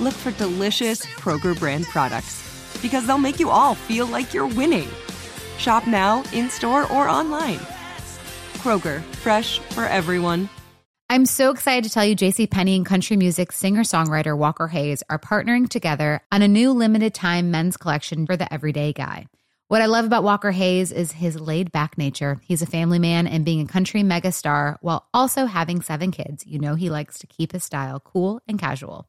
look for delicious Kroger brand products because they'll make you all feel like you're winning. Shop now, in store, or online. Kroger, fresh for everyone. I'm so excited to tell you JC Penney and country music singer-songwriter Walker Hayes are partnering together on a new limited time men's collection for the everyday guy. What I love about Walker Hayes is his laid back nature. He's a family man and being a country megastar while also having seven kids. You know, he likes to keep his style cool and casual.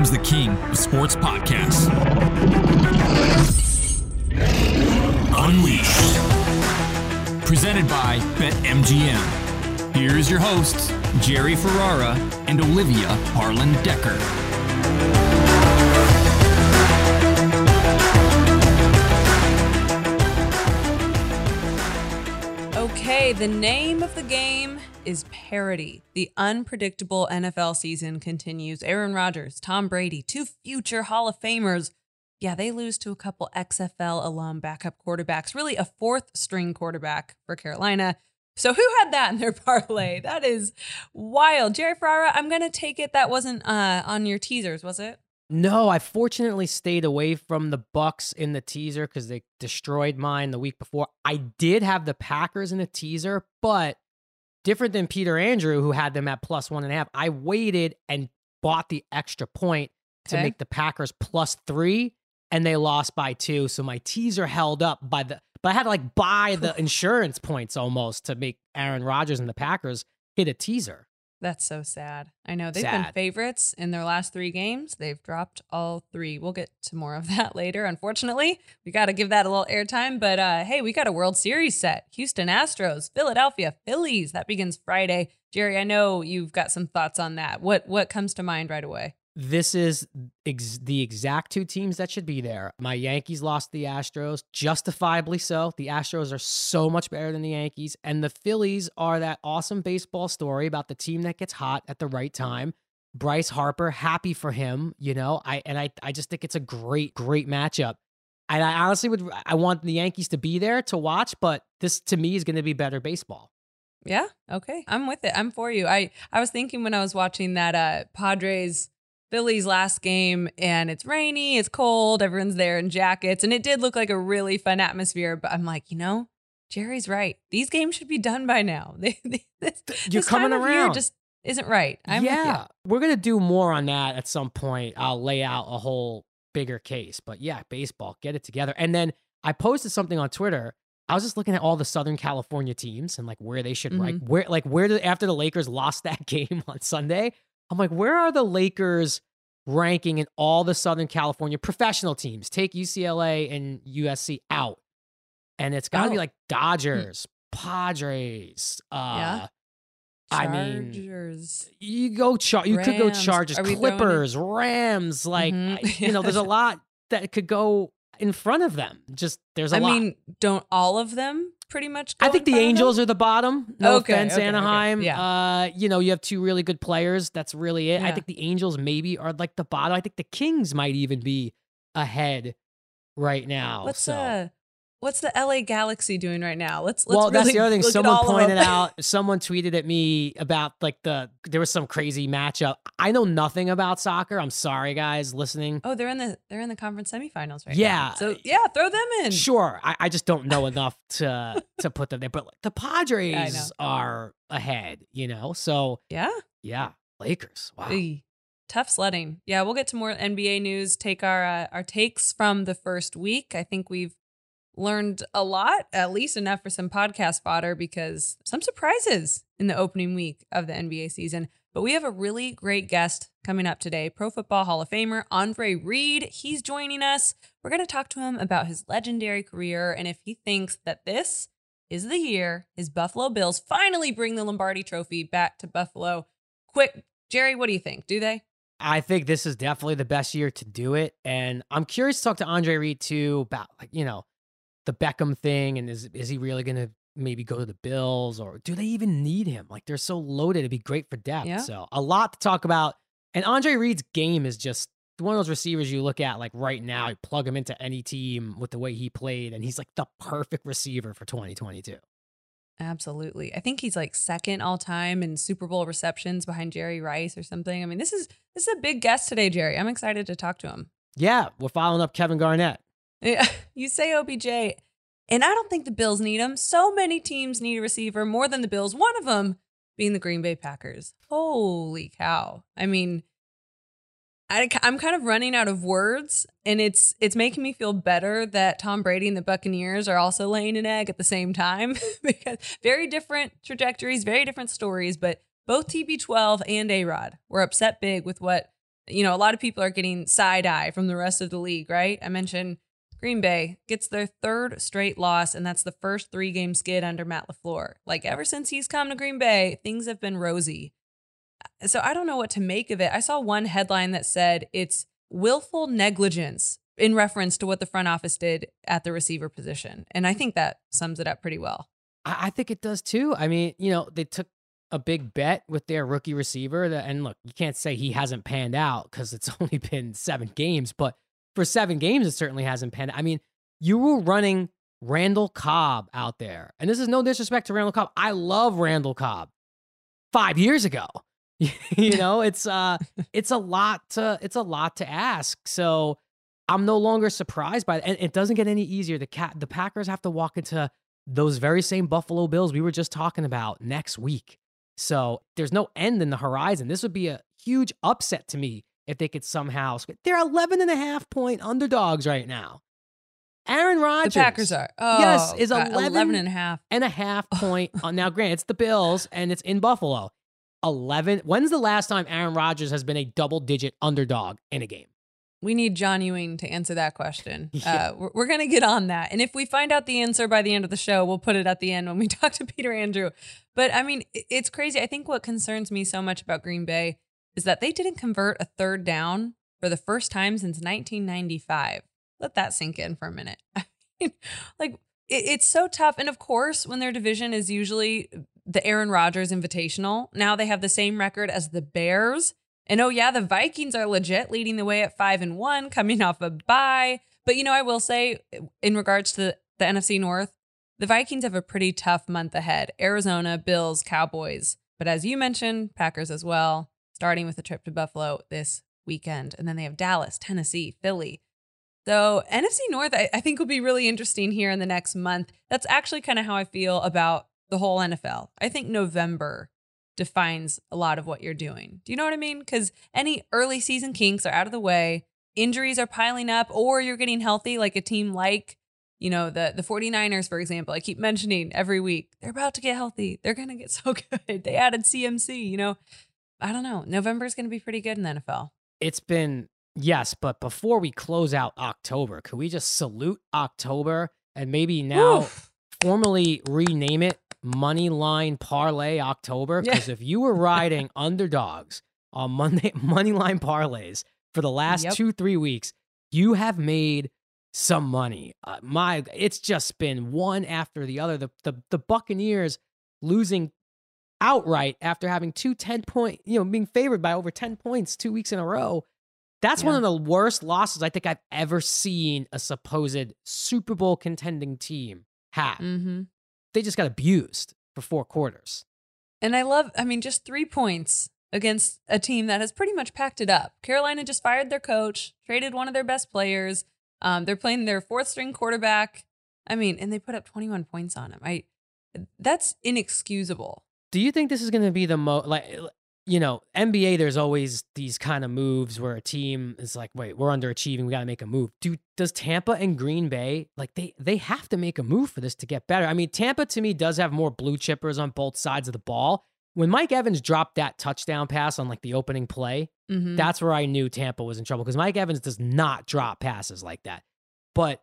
comes the king of sports podcasts. Unleashed. Presented by BetMGM. Here's your hosts, Jerry Ferrara and Olivia Harlan Decker. Okay, the name of the game is parody. The unpredictable NFL season continues. Aaron Rodgers, Tom Brady, two future Hall of Famers. Yeah, they lose to a couple XFL alum backup quarterbacks, really a fourth string quarterback for Carolina. So who had that in their parlay? That is wild. Jerry Ferrara, I'm going to take it that wasn't uh, on your teasers, was it? No, I fortunately stayed away from the Bucks in the teaser because they destroyed mine the week before. I did have the Packers in the teaser, but different than Peter Andrew, who had them at plus one and a half. I waited and bought the extra point to Okay. make the Packers plus three, and they lost by two. So my teaser held up by the, but I had to like buy the insurance points almost to make Aaron Rodgers and the Packers hit a teaser. That's so sad. I know they've been favorites in their last three games. They've dropped all three. We'll get to more of that later. Unfortunately, we got to give that a little airtime. But uh, hey, we got a World Series set: Houston Astros, Philadelphia Phillies. That begins Friday. Jerry, I know you've got some thoughts on that. What what comes to mind right away? This is ex- the exact two teams that should be there. My Yankees lost the Astros, justifiably so. The Astros are so much better than the Yankees, and the Phillies are that awesome baseball story about the team that gets hot at the right time. Bryce Harper, happy for him, you know. I and I I just think it's a great great matchup. And I honestly would I want the Yankees to be there to watch, but this to me is going to be better baseball. Yeah. Okay. I'm with it. I'm for you. I I was thinking when I was watching that uh Padres Phillies last game and it's rainy, it's cold, everyone's there in jackets, and it did look like a really fun atmosphere. But I'm like, you know, Jerry's right. These games should be done by now. This, You're this coming around. just isn't right. I'm yeah, we're gonna do more on that at some point. I'll lay out a whole bigger case, but yeah, baseball, get it together. And then I posted something on Twitter. I was just looking at all the Southern California teams and like where they should rank. Mm-hmm. Where like where did after the Lakers lost that game on Sunday, I'm like, where are the Lakers ranking in all the Southern California professional teams? Take UCLA and USC out, and it's got to be Oh. like Dodgers, Padres. Uh, Yeah. I mean, you go char- you could go Chargers, Are we in- Clippers, Rams, like Mhm. I- you know, there's a lot that could go in front of them. Just there's a I lot. I mean, don't all of them pretty much? I think the? Angels are the bottom. No Okay, offense, okay, okay. Anaheim. Yeah. Uh, you know, you have two really good players. That's really it. I think the Angels maybe are like the bottom. I think the Kings might even be ahead right now. What's so. uh what's the LA Galaxy doing right now? Let's let's well, that's the other thing. Someone pointed out. Someone tweeted at me about like the there was some crazy matchup. I know nothing about soccer. I'm sorry, guys, listening. Oh, they're in the they're in the conference semifinals right now. Yeah. now. So yeah, throw them in. Sure, I, I just don't know enough to to put them there. But like, the Padres are ahead, you know. So Yeah. yeah, Lakers. Wow. Tough sledding. Yeah, we'll get to more NBA news. Take our uh, our takes from the first week. I think we've learned a lot, at least enough for some podcast fodder, because some surprises in the opening week of the NBA season. But we have a really great guest coming up today Pro Football Hall of Famer Andre Reed. He's joining us. We're going to talk to him about his legendary career and if he thinks that this is the year his Buffalo Bills finally bring the Lombardi trophy back to Buffalo. Quick, Jerry, what do you think? Do they? I think this is definitely the best year to do it. And I'm curious to talk to Andre Reed too about like, you know, the Beckham thing and is is he really gonna maybe go to the Bills or do they even need him? Like they're so loaded, it'd be great for depth. Yeah. So a lot to talk about. And Andre Reed's game is just one of those receivers you look at like right now, you plug him into any team with the way he played, and he's like the perfect receiver for 2022. Absolutely. I think he's like second all time in Super Bowl receptions behind Jerry Rice or something. I mean, this is this is a big guest today, Jerry. I'm excited to talk to him. Yeah, we're following up Kevin Garnett. Yeah, you say OBJ, and I don't think the Bills need him. So many teams need a receiver more than the Bills. One of them being the Green Bay Packers. Holy cow! I mean, I, I'm kind of running out of words, and it's it's making me feel better that Tom Brady and the Buccaneers are also laying an egg at the same time because very different trajectories, very different stories, but both TB12 and A Rod were upset big with what you know. A lot of people are getting side eye from the rest of the league, right? I mentioned Green Bay gets their third straight loss, and that's the first three game skid under Matt LaFleur. Like, ever since he's come to Green Bay, things have been rosy. Uh, so I don't know what to make of it. I saw one headline that said it's willful negligence in reference to what the front office did at the receiver position. And I think that sums it up pretty well. I, I think it does too. I mean, you know, they took a big bet with their rookie receiver. That, and look, you can't say he hasn't panned out because it's only been seven games, but for seven games, it certainly hasn't panned. I mean, you were running Randall Cobb out there, and this is no disrespect to Randall Cobb. I love Randall Cobb. Five years ago, you know, it's uh, it's a lot to it's a lot to ask. So I'm no longer surprised by it, and it doesn't get any easier. The cat, the Packers have to walk into those very same Buffalo Bills we were just talking about next week. So there's no end in the horizon. This would be a huge upset to me if they could somehow they're 11 and a half point underdogs right now aaron rodgers The Packers are. Oh, yes is God, 11, 11 and a half. and a half point on now grant it's the bills and it's in buffalo 11 when's the last time aaron rodgers has been a double digit underdog in a game We need John Ewing to answer that question. Yeah. Uh, we're we're going to get on that. And if we find out the answer by the end of the show, we'll put it at the end when we talk to Peter Andrew. But I mean, it's crazy. I think what concerns me so much about Green Bay is that they didn't convert a third down for the first time since 1995. Let that sink in for a minute. Like, it, it's so tough. And of course, when their division is usually the Aaron Rodgers Invitational, now they have the same record as the Bears. And oh yeah, the Vikings are legit leading the way at five and one, coming off a bye. But you know, I will say, in regards to the NFC North, the Vikings have a pretty tough month ahead. Arizona, Bills, Cowboys. But as you mentioned, Packers as well, starting with a trip to Buffalo this weekend. And then they have Dallas, Tennessee, Philly. So NFC North, I, I think will be really interesting here in the next month. That's actually kind of how I feel about the whole NFL. I think November defines a lot of what you're doing. Do you know what I mean? Because any early season kinks are out of the way, injuries are piling up, or you're getting healthy, like a team like, you know, the, the 49ers, for example. I keep mentioning every week, they're about to get healthy. They're going to get so good. They added CMC, you know. I don't know. November is going to be pretty good in the NFL. it's been yes but before we close out october could we just salute october and maybe now Oof. formally rename it money line parlay october Yeah. because if you were riding underdogs on monday money line parlays for the last Yep. two three weeks you have made some money uh, my it's just been one after the other the, the the buccaneers losing outright after having two 10 point you know being favored by over 10 points two weeks in a row that's one of the worst losses I think I've ever seen a supposed Super Bowl contending team have. Mm-hmm. They just got abused for four quarters. And I love, I mean, just three points against a team that has pretty much packed it up. Carolina just fired their coach, traded one of their best players. Um, they're playing their fourth string quarterback. I mean, and they put up 21 points on him. I that's inexcusable. Do you think this is going to be the most like you know, NBA, there's always these kind of moves where a team is like, wait, we're underachieving. We got to make a move. Do does Tampa and Green Bay like they they have to make a move for this to get better? I mean, Tampa to me does have more blue chippers on both sides of the ball. When Mike Evans dropped that touchdown pass on like the opening play, Mhm. that's where I knew Tampa was in trouble because Mike Evans does not drop passes like that. But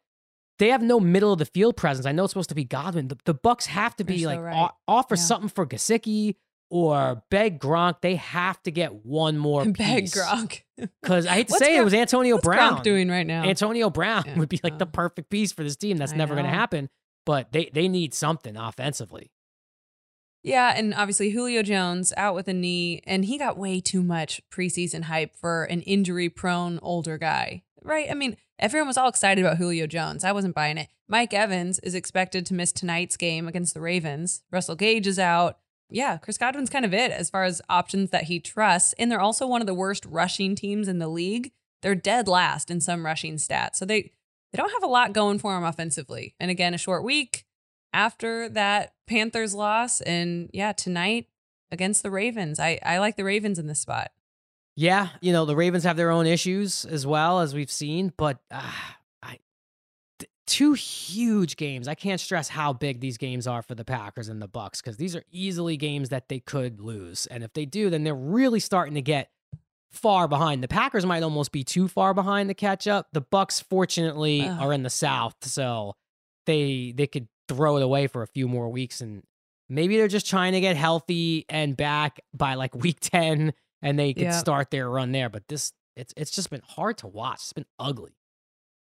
they have no middle of the field presence. I know it's supposed to be Godwin. The, the Bucks have to be You're like so right. o- offer Yeah. something for Gesicki or beg Gronk. They have to get one more Beg. Gronk. Because I hate to say it, Gronk- it was Antonio What's Brown. Gronk doing right now? Antonio Brown Yeah. would be like the Oh. perfect piece for this team. That's I never going to happen. But they they need something offensively. Yeah, and obviously Julio Jones out with a knee, and he got way too much preseason hype for an injury prone older guy, right? I mean, everyone was all excited about Julio Jones. I wasn't buying it. Mike Evans is expected to miss tonight's game against the Ravens. Russell Gage is out. Yeah, Chris Godwin's kind of it as far as options that he trusts. And they're also one of the worst rushing teams in the league. They're dead last in some rushing stats. So they they don't have a lot going for them offensively. And again, a short week after that Panthers loss. And yeah, tonight against the Ravens. I, I like the Ravens in this spot. Yeah, you know the Ravens have their own issues as well as we've seen, but uh, I th- two huge games. I can't stress how big these games are for the Packers and the Bucks because these are easily games that they could lose, and if they do, then they're really starting to get far behind. The Packers might almost be too far behind to catch up. The Bucks, fortunately, are in the South, so they they could throw it away for a few more weeks, and maybe they're just trying to get healthy and back by like week ten and they could Yeah. start their run there. But this, it's it's just been hard to watch. It's been ugly.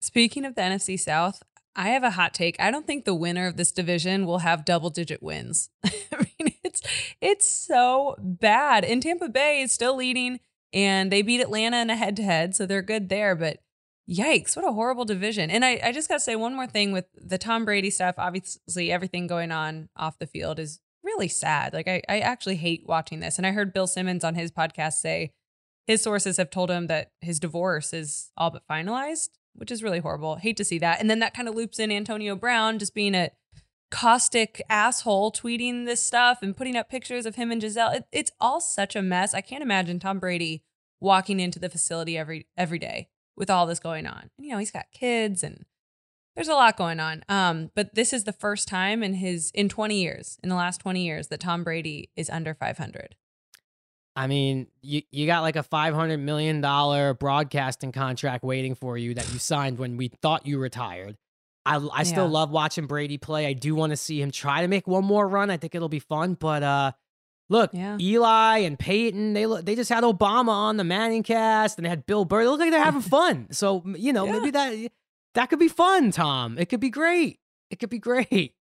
Speaking of the NFC South, I have a hot take. I don't think the winner of this division will have double digit wins. I mean, it's it's so bad. And Tampa Bay is still leading and they beat Atlanta in a head to head, so they're good there. But yikes, what a horrible division. And I, I just gotta say one more thing with the Tom Brady stuff. Obviously, everything going on off the field is really sad. Like I, I actually hate watching this. And I heard Bill Simmons on his podcast say his sources have told him that his divorce is all but finalized, which is really horrible. Hate to see that. And then that kind of loops in Antonio Brown just being a caustic asshole, tweeting this stuff and putting up pictures of him and Gisele. It, it's all such a mess. I can't imagine Tom Brady walking into the facility every every day with all this going on. And, You know, he's got kids and there's a lot going on. Um, but this is the first time in his in 20 years, in the last 20 years, that Tom Brady is under 500. I mean, you you got like a five hundred million dollar broadcasting contract waiting for you that you signed when we thought you retired. I I still Yeah. love watching Brady play. I do want to see him try to make one more run. I think it'll be fun. But uh, look, Yeah. Eli and Peyton, they look, they just had Obama on the Manning cast, and they had Bill Burr. They look like they're having fun. So you know, Yeah. maybe that that could be fun, Tom. It could be great. It could be great.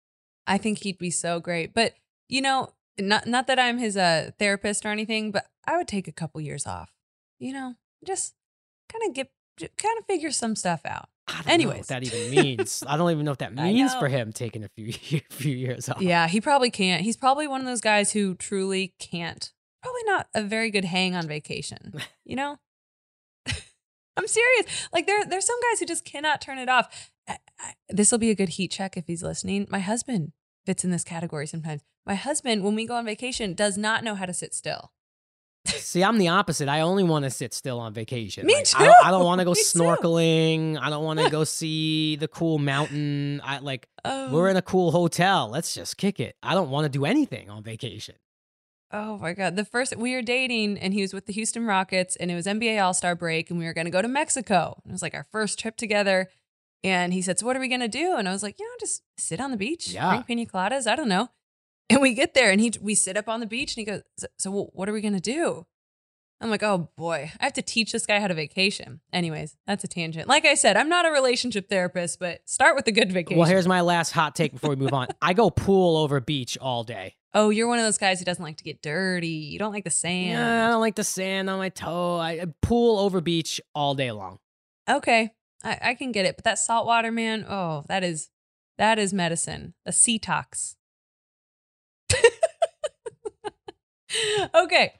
I think he'd be so great. But you know, not not that I'm his uh, therapist or anything, but I would take a couple years off. You know, just kind of get kind of figure some stuff out. I don't Anyways. know what that even means. I don't even know what that means for him taking a few few years off. Yeah, he probably can't. He's probably one of those guys who truly can't. Probably not a very good hang on vacation. You know. I'm serious. Like there, there's some guys who just cannot turn it off. This will be a good heat check if he's listening. My husband fits in this category sometimes. My husband, when we go on vacation, does not know how to sit still. See, I'm the opposite. I only want to sit still on vacation. Me Like, I don't, I don't want to go Me too. snorkeling. I don't want to go see the cool mountain. I like Oh, we're in a cool hotel. Let's just kick it. I don't want to do anything on vacation. Oh my god! The first we were dating, and he was with the Houston Rockets, and it was NBA All Star break, and we were going to go to Mexico. It was like our first trip together. And he said, "So what are we going to do?" And I was like, "You know, just sit on the beach, Yeah. drink pina coladas. I don't know." And we get there, and he we sit up on the beach, and he goes, "So, so what are we going to do?" I'm like, "Oh boy, I have to teach this guy how to vacation." Anyways, that's a tangent. Like I said, I'm not a relationship therapist, but start with a good vacation. Well, here's my last hot take before we move on. I go pool over beach all day. oh, you're one of those guys who doesn't like to get dirty. You don't like the sand. Yeah, I don't like the sand on my toe. I pool over beach all day long. Okay, I, I can get it, but that salt water, man, oh, that is that is medicine. A detox. okay,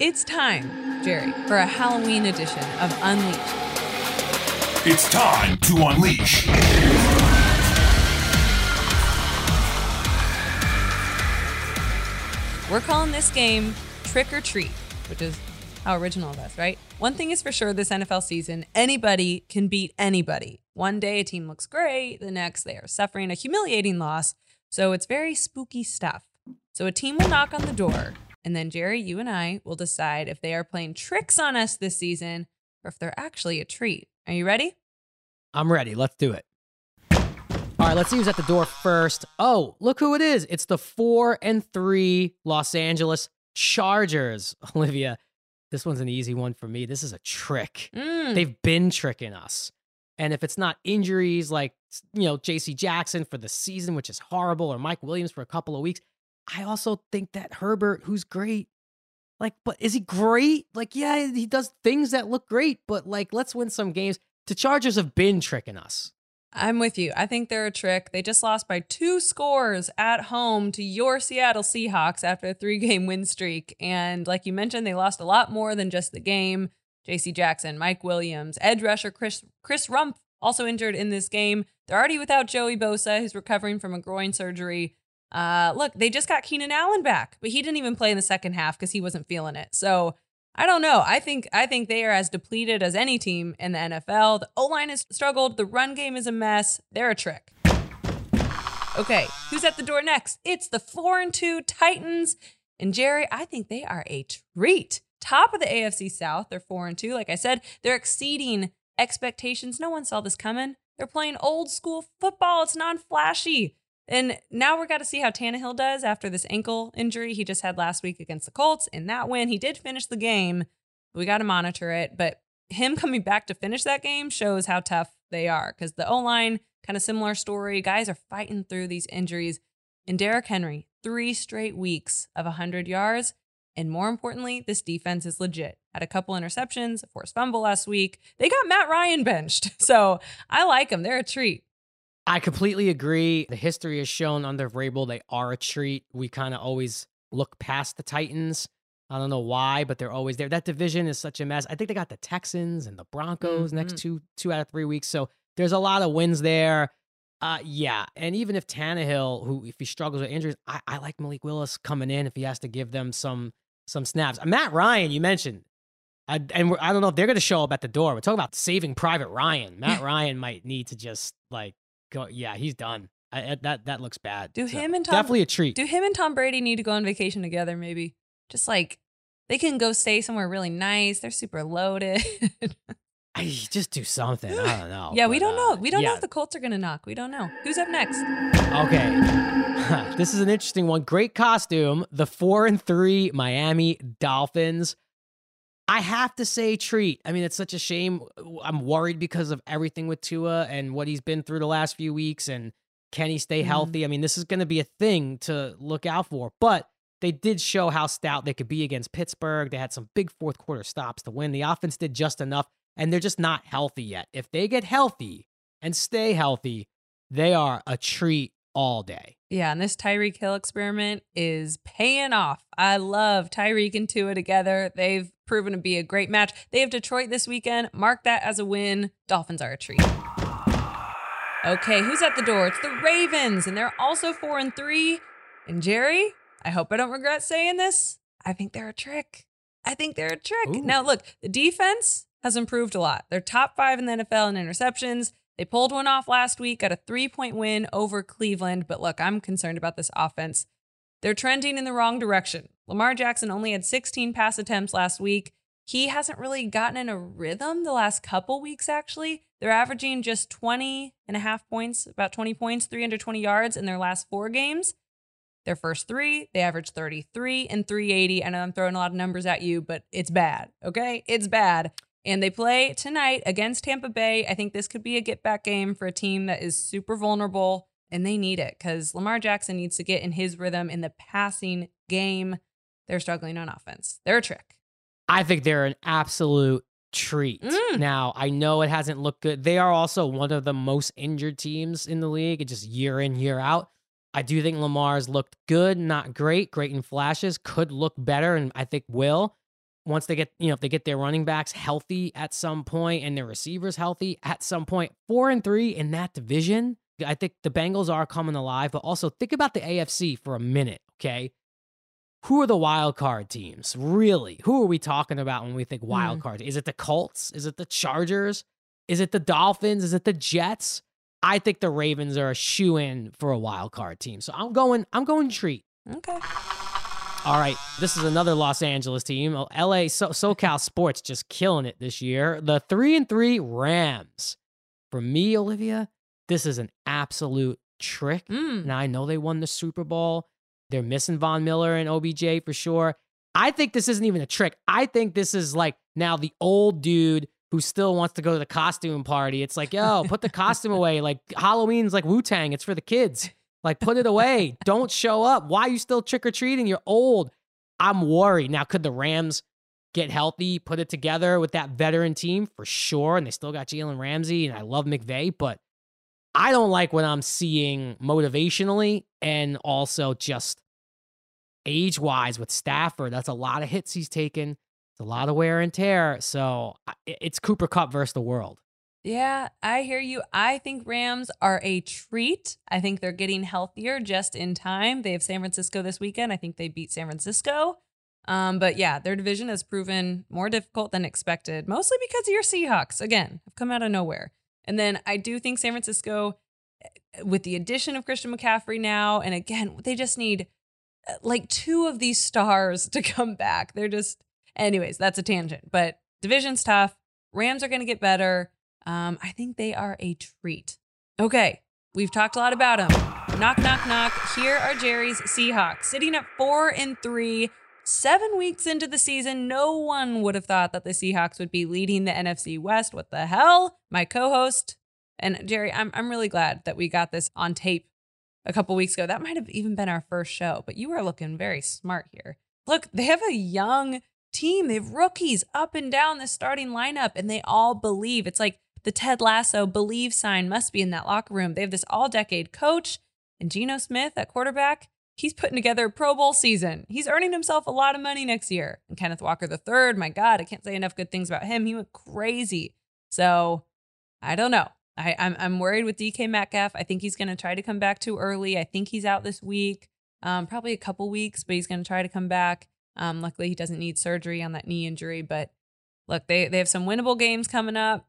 it's time, Jerry, for a Halloween edition of Unleashed. It's time to unleash. We're calling this game Trick or Treat. which is how original of us, right? One thing is for sure this NFL season anybody can beat anybody. One day a team looks great, the next they are suffering a humiliating loss. So it's very spooky stuff. So a team will knock on the door, and then Jerry, you and I will decide if they are playing tricks on us this season or if they're actually a treat. Are you ready? I'm ready. Let's do it. All right, let's see who's at the door first. Oh, look who it is. It's the four and three Los Angeles Chargers. Olivia, this one's an easy one for me. This is a trick. Mm. They've been tricking us. And if it's not injuries like, you know, JC Jackson for the season, which is horrible, or Mike Williams for a couple of weeks, I also think that Herbert, who's great, like, but is he great? Like, yeah, he does things that look great, but like, let's win some games. The Chargers have been tricking us. I'm with you. I think they're a trick. They just lost by two scores at home to your Seattle Seahawks after a three game win streak. And like you mentioned, they lost a lot more than just the game. JC Jackson, Mike Williams, edge rusher Chris, Chris Rumph also injured in this game. They're already without Joey Bosa, who's recovering from a groin surgery. Uh, look, they just got Keenan Allen back, but he didn't even play in the second half because he wasn't feeling it. So I don't know. I think I think they are as depleted as any team in the NFL. The O line has struggled. The run game is a mess. They're a trick. Okay, who's at the door next? It's the four and two Titans. And Jerry, I think they are a treat. Top of the AFC South. They're four and two. Like I said, they're exceeding expectations. No one saw this coming. They're playing old school football. It's non flashy. And now we're got to see how Tannehill does after this ankle injury he just had last week against the Colts. In that win, he did finish the game. We got to monitor it. But him coming back to finish that game shows how tough they are because the O line, kind of similar story. Guys are fighting through these injuries. And Derrick Henry, three straight weeks of 100 yards. And more importantly, this defense is legit. Had a couple interceptions, a forced fumble last week. They got Matt Ryan benched. So I like them. They're a treat. I completely agree. The history has shown under Vrabel they are a treat. We kind of always look past the Titans. I don't know why, but they're always there. That division is such a mess. I think they got the Texans and the Broncos Mm-hmm. next two two out of three weeks. So there's a lot of wins there. Uh, yeah, and even if Tannehill, who if he struggles with injuries, I, I like Malik Willis coming in if he has to give them some some snaps. Uh, Matt Ryan, you mentioned, I, and we're, I don't know if they're going to show up at the door. We're talking about saving Private Ryan. Matt Ryan might need to just like go. Yeah, he's done. I, I- that that looks bad. Do So, him and Tom- definitely a treat. Do him and Tom Brady need to go on vacation together, maybe? Just like they can go stay somewhere really nice. They're super loaded. I, just do something. I don't know. yeah, we don't uh, know. We don't know if the Colts are going to knock. We don't know. Who's up next? Okay. this is an interesting one. Great costume. The four and three Miami Dolphins. I have to say, treat. I mean, it's such a shame. I'm worried because of everything with Tua and what he's been through the last few weeks. And can he stay Mhm. healthy? I mean, this is going to be a thing to look out for. But they did show how stout they could be against Pittsburgh. They had some big fourth quarter stops to win. The offense did just enough, and they're just not healthy yet. If they get healthy and stay healthy, they are a treat all day. Yeah, and this Tyreek Hill experiment is paying off. I love Tyreek and Tua together. They've proven to be a great match. They have Detroit this weekend. Mark that as a win. Dolphins are a treat. Okay, who's at the door? It's the Ravens, and they're also four and three. And Jerry, I hope I don't regret saying this. I think they're a trick. I think they're a trick. Ooh. Now, look, the defense has improved a lot. They're top five in the NFL in interceptions. They pulled one off last week, got a three point win over Cleveland. But look, I'm concerned about this offense. They're trending in the wrong direction. Lamar Jackson only had 16 pass attempts last week. He hasn't really gotten in a rhythm the last couple weeks, actually. They're averaging just 20 and a half points, about 20 points, 320 yards in their last four games. Their first three, they averaged 33 and 380. I know I'm throwing a lot of numbers at you, but it's bad. Okay. It's bad. And they play tonight against Tampa Bay. I think this could be a get back game for a team that is super vulnerable and they need it because Lamar Jackson needs to get in his rhythm in the passing game. They're struggling on offense. They're a trick. I think they're an absolute treat. Mm. Now, I know it hasn't looked good. They are also one of the most injured teams in the league, just year in, year out. I do think Lamar's looked good, not great, great in flashes, could look better, and I think will. Once they get, you know, if they get their running backs healthy at some point and their receivers healthy at some point, four and three in that division, I think the Bengals are coming alive. But also think about the AFC for a minute, okay? who are the wild card teams? Really? Who are we talking about when we think wild Hmm. card? Is it the Colts? Is it the Chargers? Is it the Dolphins? Is it the Jets? I think the Ravens are a shoe in for a wild card team. So I'm going, I'm going treat. Okay. All right, this is another Los Angeles team. LA so- SoCal Sports just killing it this year. The three and three Rams. For me, Olivia, this is an absolute trick. Mm. And I know they won the Super Bowl. They're missing Von Miller and OBJ for sure. I think this isn't even a trick. I think this is like now the old dude who still wants to go to the costume party. It's like, yo, put the costume away. Like Halloween's like Wu Tang. It's for the kids. Like, put it away. Don't show up. Why are you still trick or treating? You're old. I'm worried. Now, could the Rams get healthy, put it together with that veteran team? For sure. And they still got Jalen Ramsey, and I love McVay, but I don't like what I'm seeing motivationally and also just age wise with Stafford. That's a lot of hits he's taken. It's a lot of wear and tear. So it's Cooper Kupp versus the world. Yeah, I hear you. I think Rams are a treat. I think they're getting healthier just in time. They have San Francisco this weekend. I think they beat San Francisco. Um, but yeah, their division has proven more difficult than expected, mostly because of your Seahawks. Again, have come out of nowhere. And then I do think San Francisco, eh, with the addition of Christian McCaffrey now, and again, they just need uh, like two of these stars to come back. They're just, anyways, that's a tangent. But division's tough. Rams are going to get better. Um, I think they are a treat. Okay, we've talked a lot about them. Knock, knock, knock. Here are Jerry's Seahawks sitting at four and three. Seven weeks into the season, no one would have thought that the Seahawks would be leading the NFC West. What the hell? My co-host and Jerry, I'm I'm really glad that we got this on tape a couple weeks ago. That might have even been our first show, but you are looking very smart here. Look, they have a young team. They have rookies up and down the starting lineup, and they all believe. It's like the Ted Lasso believe sign must be in that locker room. They have this all decade coach and Geno Smith at quarterback. He's putting together a Pro Bowl season. He's earning himself a lot of money next year. And Kenneth Walker III, my God, I can't say enough good things about him. He went crazy. So I don't know. I, I'm I'm worried with DK Metcalf. I think he's going to try to come back too early. I think he's out this week, um, probably a couple weeks, but he's going to try to come back. Um, luckily, he doesn't need surgery on that knee injury. But look, they they have some winnable games coming up,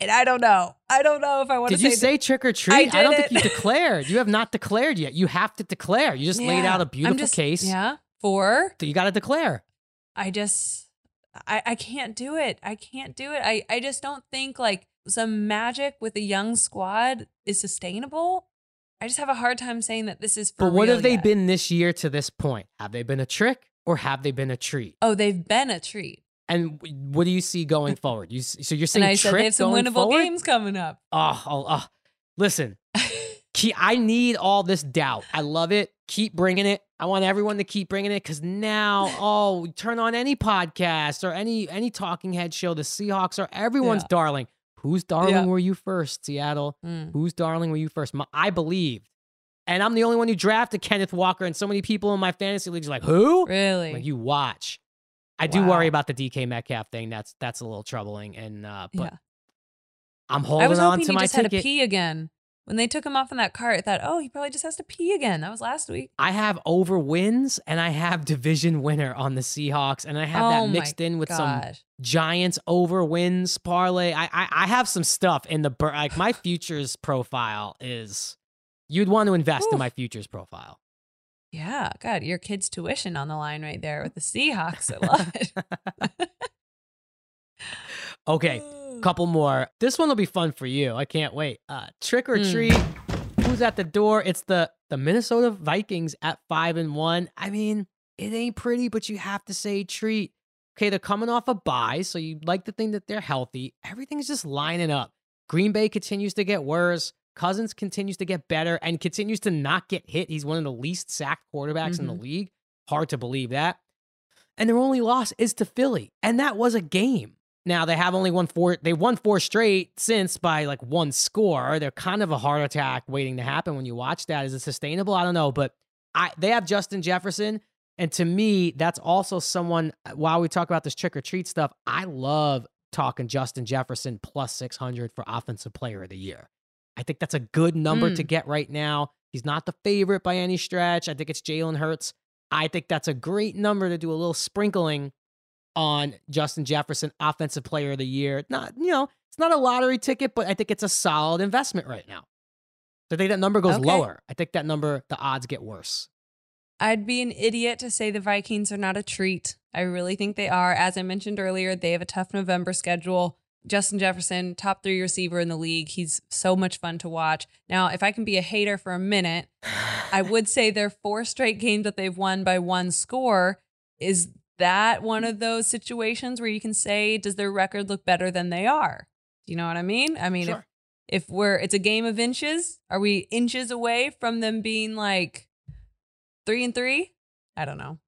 and I don't know. I don't know if I want Did to Did you say. trick or treat? I don't think you declared. You have not declared yet. You have to declare. You just laid out a beautiful just- case. Yeah, four. So you got to declare. I just I, I can't do it. I can't do it. I, I just don't think like some magic with a young squad is sustainable. I just have a hard time saying that this is for But what have they yet. been this year to this point? Have they been a trick or have they been a treat? Oh, they've been a treat. And what do you see going forward? You so you're And saying I said they have some winnable forward? games coming up. Oh, oh, oh. listen. Key, I need all this doubt. I love it. Keep bringing it. I want everyone to keep bringing it because now, oh, turn on any podcast or any any talking head show. The Seahawks are everyone's Yeah. darling. Whose darling Yeah. were you first, Seattle? Mm. Whose darling were you first? My, I believed, and I'm the only one who drafted Kenneth Walker. And so many people in my fantasy leagues are like, who? Really? Like you watch. I do Wow. worry about the DK Metcalf thing. That's that's a little troubling. And uh, but yeah. I'm holding I was hoping he just had ticket. to pee again. When they took him off in that cart, I thought, oh, he probably just has to pee again. That was last week. I have over wins and I have division winner on the Seahawks, and I have oh that mixed in with some. Giants over wins parlay. I, I I have some stuff in the like my futures profile is you'd want to invest in my futures profile. Yeah, God, your kid's tuition on the line right there with the Seahawks. I love it. Okay, couple more. This one will be fun for you. I can't wait. Uh, trick or Mm. treat. Who's at the door? It's the the Minnesota Vikings at five and one. I mean, it ain't pretty, but you have to say treat. Okay, they're coming off a bye, so you like to think that they're healthy. Everything's just lining up. Green Bay continues to get worse. Cousins continues to get better and continues to not get hit. He's one of the least sacked quarterbacks in the mm-hmm. league. Hard to believe that. And their only loss is to Philly, and that was a game. Now they have only won four. They won four straight since by like one score. They're kind of a heart attack waiting to happen when you watch that. Is it sustainable? I don't know, but I they have Justin Jefferson, and to me, that's also someone. Uh, while we talk about this trick or treat stuff, I love talking Justin Jefferson plus six hundred for offensive player of the year. I think that's a good number to Mm. get right now. He's not the favorite by any stretch. I think it's Jalen Hurts. I think that's a great number to do a little sprinkling on Justin Jefferson, offensive player of the year. Not, you know, it's not a lottery ticket, but I think it's a solid investment right now. So I think that number goes Okay. lower. I think that number, the odds get worse. I'd be an idiot to say the Vikings are not a treat. I really think they are. As I mentioned earlier, they have a tough November schedule. Justin Jefferson, top three receiver in the league. He's so much fun to watch. Now, if I can be a hater for a minute, I would say their four straight games that they've won by one score. Is that one of those situations where you can say, does their record look better than they are? Do you know what I mean? I mean, Sure. if, if we're, it's a game of inches, are we inches away from them being like three and three? I don't know.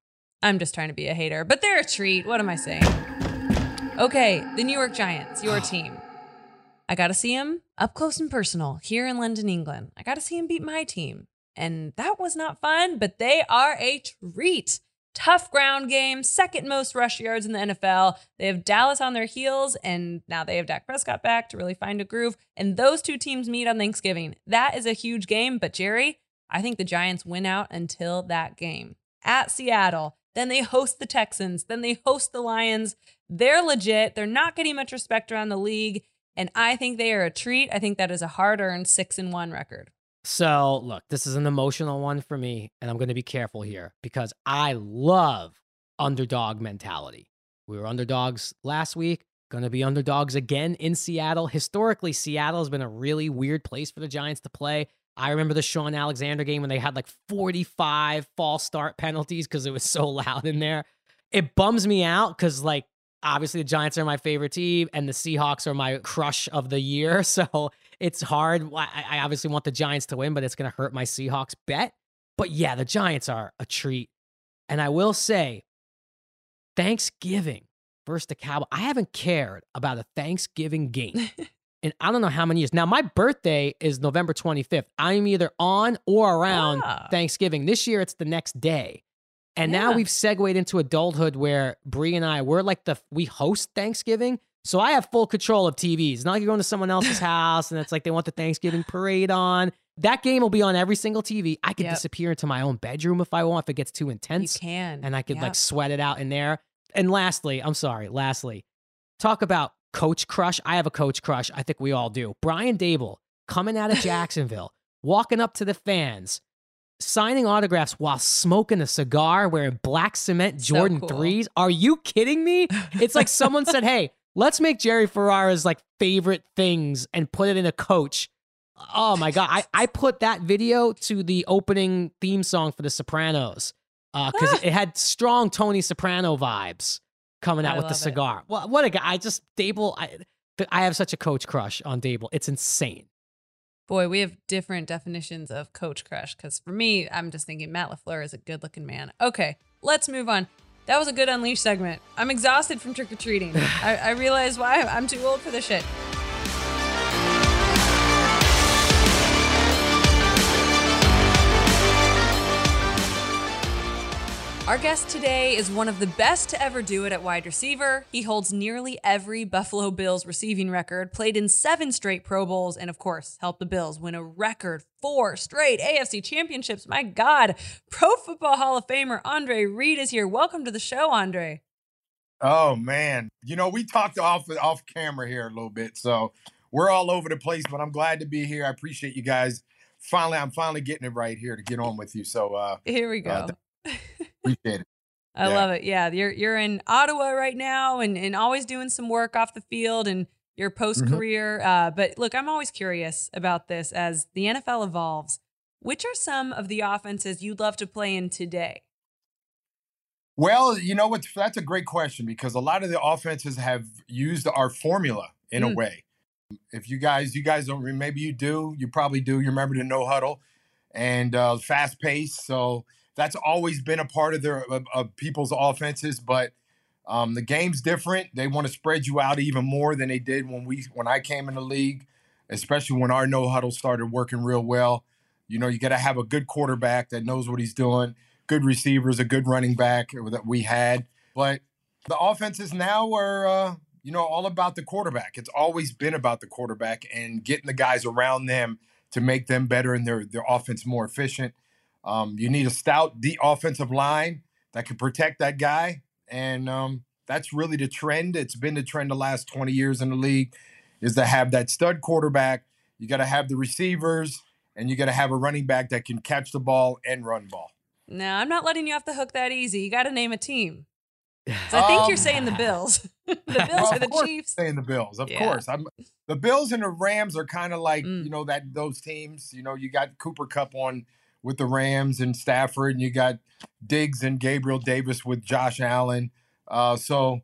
I'm just trying to be a hater, but they're a treat. What am I saying? Okay, the New York Giants, your team. I got to see him up close and personal here in London, England. I got to see him beat my team. And that was not fun, but they are a treat. Tough ground game, second most rush yards in the NFL. They have Dallas on their heels, and now they have Dak Prescott back to really find a groove. And those two teams meet on Thanksgiving. That is a huge game, but Jerry, I think the Giants win out until that game at Seattle. Then they host the Texans. Then they host the Lions. They're legit. They're not getting much respect around the league. And I think they are a treat. I think that is a hard earned six and one record. So, look, this is an emotional one for me, and I'm going to be careful here because I love underdog mentality. We were underdogs last week, going to be underdogs again in Seattle. Historically, Seattle has been a really weird place for the Giants to play. I remember the Shaun Alexander game when they had like 45 false start penalties because it was so loud in there. It bums me out because, like, obviously the Giants are my favorite team and the Seahawks are my crush of the year. So it's hard. I, obviously want the Giants to win, but it's going to hurt my Seahawks bet. But yeah, the Giants are a treat. And I will say, Thanksgiving versus the Cowboys, I haven't cared about a Thanksgiving game in I don't know how many years. Now, my birthday is November 25th. I'm either on or around Ah. Thanksgiving. This year, it's the next day. And now we've segued into adulthood where Bree and I, we're like the, we host Thanksgiving. So I have full control of TVs. It's not like you're going to someone else's house and it's like they want the Thanksgiving parade on. That game will be on every single TV. I could Yep. disappear into my own bedroom if I want, if it gets too You intense can. and I could Yep. like sweat it out in there. And lastly, I'm sorry, lastly, talk about coach crush. I have a coach crush. I think we all do. Brian Daboll coming out of Jacksonville, walking up to the fans, signing autographs while smoking a cigar, wearing black cement So Jordan cool. threes. Are you kidding me? It's like someone said, "Hey, let's make Jerry Ferrara's like favorite things and put it in a coach." Oh my god, I, I put that video to the opening theme song for The Sopranos uh, because ah. it had strong Tony Soprano vibes coming out I with the it. cigar. Well, what a guy! I just Daboll. I I have such a coach crush on Daboll. It's insane. Boy, we have different definitions of coach crush because for me, I'm just thinking Matt LaFleur is a good looking man. Okay, let's move on. That was a good Unleash segment. I'm exhausted from trick or treating. I, I realize why I'm too old for this shit. Our guest today is one of the best to ever do it at wide receiver. He holds nearly every Buffalo Bills receiving record, played in seven straight Pro Bowls, and of course, helped the Bills win a record four straight AFC championships. My God, Pro Football Hall of Famer Andre Reed is here. Welcome to the show, Andre. Oh man, you know we talked off off camera here a little bit, so we're all over the place. But I'm glad to be here. I appreciate you guys. Finally, I'm finally getting it right here to get on with you. So uh, Here we go. Uh, appreciate it. I yeah. love it. Yeah, you're you're in Ottawa right now, and and always doing some work off the field and your post career. Uh, but look, I'm always curious about this as the NFL evolves. Which are some of the offenses you'd love to play in today? Well, you know what? That's a great question because a lot of the offenses have used our formula in Mm. a way. If you guys, you guys don't, maybe you do, you probably do. You remember the no huddle and uh, fast pace. So that's always been a part of their of, of people's offenses. But um, the game's different. They want to spread you out even more than they did when we when I came in the league, especially when our no huddle started working real well. You know, you got to have a good quarterback that knows what he's doing good receivers, a good running back that we had. But the offenses now are, uh, you know, all about the quarterback. It's always been about the quarterback and getting the guys around them to make them better and their their offense more efficient. Um, you need a stout the offensive line that can protect that guy, and um, that's really the trend. It's been the trend the last 20 years in the league, is to have that stud quarterback. You got to have the receivers, and you got to have a running back that can catch the ball and run ball. No, I'm not letting you off the hook that easy. You got to name a team. So I think Um, you're saying the Bills. the Bills Well, or the Chiefs. Saying the Bills, of Yeah. course. I'm the Bills and the Rams are kind of like Mm. you know that those teams. You know, you got Cooper Kupp on with the Rams and Stafford, and you got Diggs and Gabriel Davis with Josh Allen. Uh, so,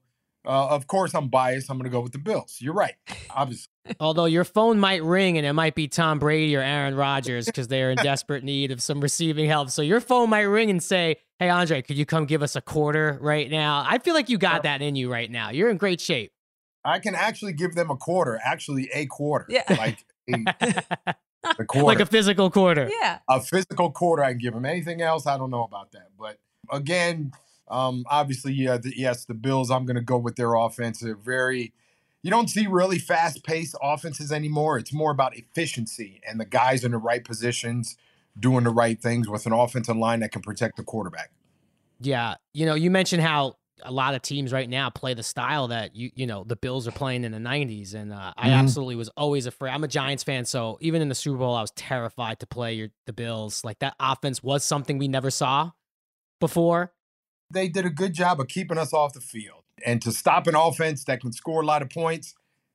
uh, of course, I'm biased. I'm going to go with the Bills. You're right, obviously. Although your phone might ring and it might be Tom Brady or Aaron Rodgers because they're in desperate need of some receiving help. So your phone might ring and say, Hey, Andre, could you come give us a quarter right now? I feel like you got that in you right now. You're in great shape. I can actually give them a quarter, actually a quarter, Yeah. like a, a quarter. like a physical quarter. Yeah. a physical quarter I can give him. Anything else, I don't know about that. But again, um, obviously, yeah, the, yes, the Bills. I'm going to go with their offense. They're very. You don't see really fast-paced offenses anymore. It's more about efficiency and the guys in the right positions doing the right things with an offensive line that can protect the quarterback. Yeah. You know, you mentioned how a lot of teams right now play the style that you you know the Bills are playing in the 90s and uh, I Mhm. absolutely was always afraid. I'm a Giants fan, so even in the Super Bowl I was terrified to play your, the Bills. Like that offense was something we never saw before. They did a good job of keeping us off the field and to stop an offense that can score a lot of points.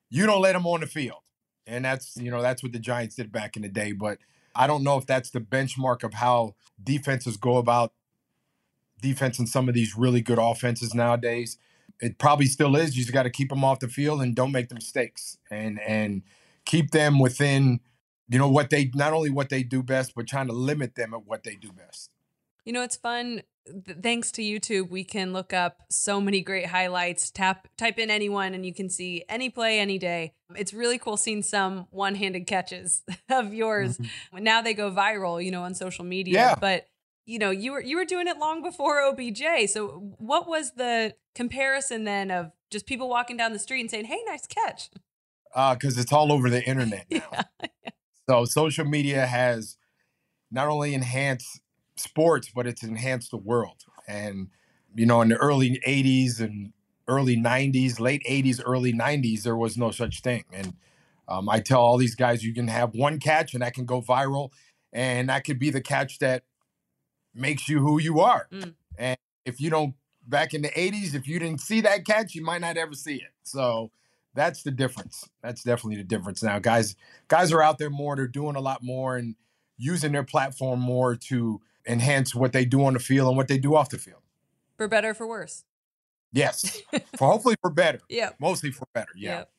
You don't let them on the field, and that's you know that's what the Giants did back in the day. But I don't know if that's the benchmark of how defenses go about defense in some of these really good offenses nowadays. It probably still is. You just got to keep them off the field and don't make the mistakes and and keep them within you know what they not only what they do best, but trying to limit them at what they do best. You know, it's fun. Thanks to YouTube, we can look up so many great highlights. Tap, type in anyone, and you can see any play any day. It's really cool seeing some one-handed catches of yours. Mm-hmm. Now they go viral, you know, on social media. Yeah. But you know, you were you were doing it long before OBJ. So, what was the comparison then of just people walking down the street and saying, "Hey, nice catch"? because it's all over the internet now. So social media has not only enhanced sports, but it's enhanced the world. And you know, in the early '80s and early '90s, late '80s, early '90s, there was no such thing. And um, I tell all these guys, you can have one catch, and that can go viral, and that could be the catch that makes you who you are. Mm. And if you don't, back in the '80s, if you didn't see that catch, you might not ever see it. So that's the difference. That's definitely the difference now. Guys, guys are out there more. They're doing a lot more and using their platform more to enhance what they do on the field and what they do off the field. For better, or for worse. Yes, for hopefully for better. Yeah. Mostly for better. Yeah. Yep.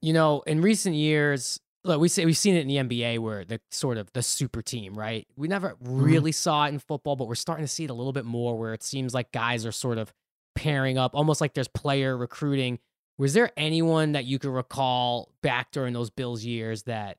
you know, in recent years, look, we say we've seen it in the NBA where the sort of the super team, right? We never mm-hmm. really saw it in football, but we're starting to see it a little bit more where it seems like guys are sort of pairing up, almost like there's player recruiting. Was there anyone that you could recall back during those Bills years that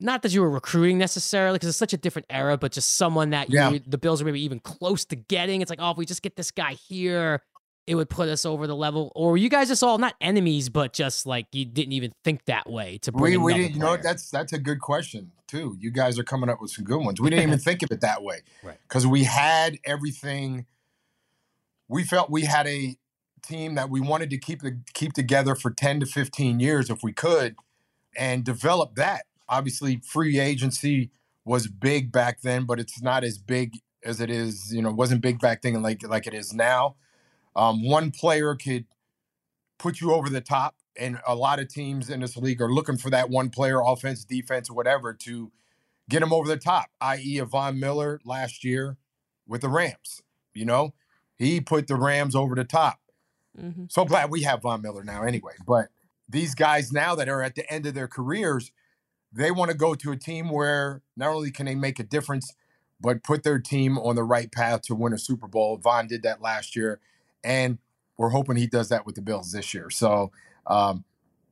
not that you were recruiting necessarily because it's such a different era, but just someone that you, Yeah. the Bills were maybe even close to getting? It's like, oh, if we just get this guy here, it would put us over the level. Or were you guys just all not enemies, but just like you didn't even think that way to bring We, we didn't, you know, that's that's a good question too. You guys are coming up with some good ones. We didn't even think of it that way, Right. Because we had everything. We felt we had a team that we wanted to keep the keep together for ten to fifteen years if we could, and develop that. Obviously, free agency was big back then, but it's not as big as it is. You know, wasn't big back then like like it is now. Um, one player could put you over the top. And a lot of teams in this league are looking for that one player, offense, defense, whatever, to get them over the top, i.e., Von Miller last year with the Rams. You know, he put the Rams over the top. hmm So glad we have Von Miller now, anyway. But these guys now that are at the end of their careers, they want to go to a team where not only can they make a difference, but put their team on the right path to win a Super Bowl. Von did that last year, and we're hoping he does that with the Bills this year. So um,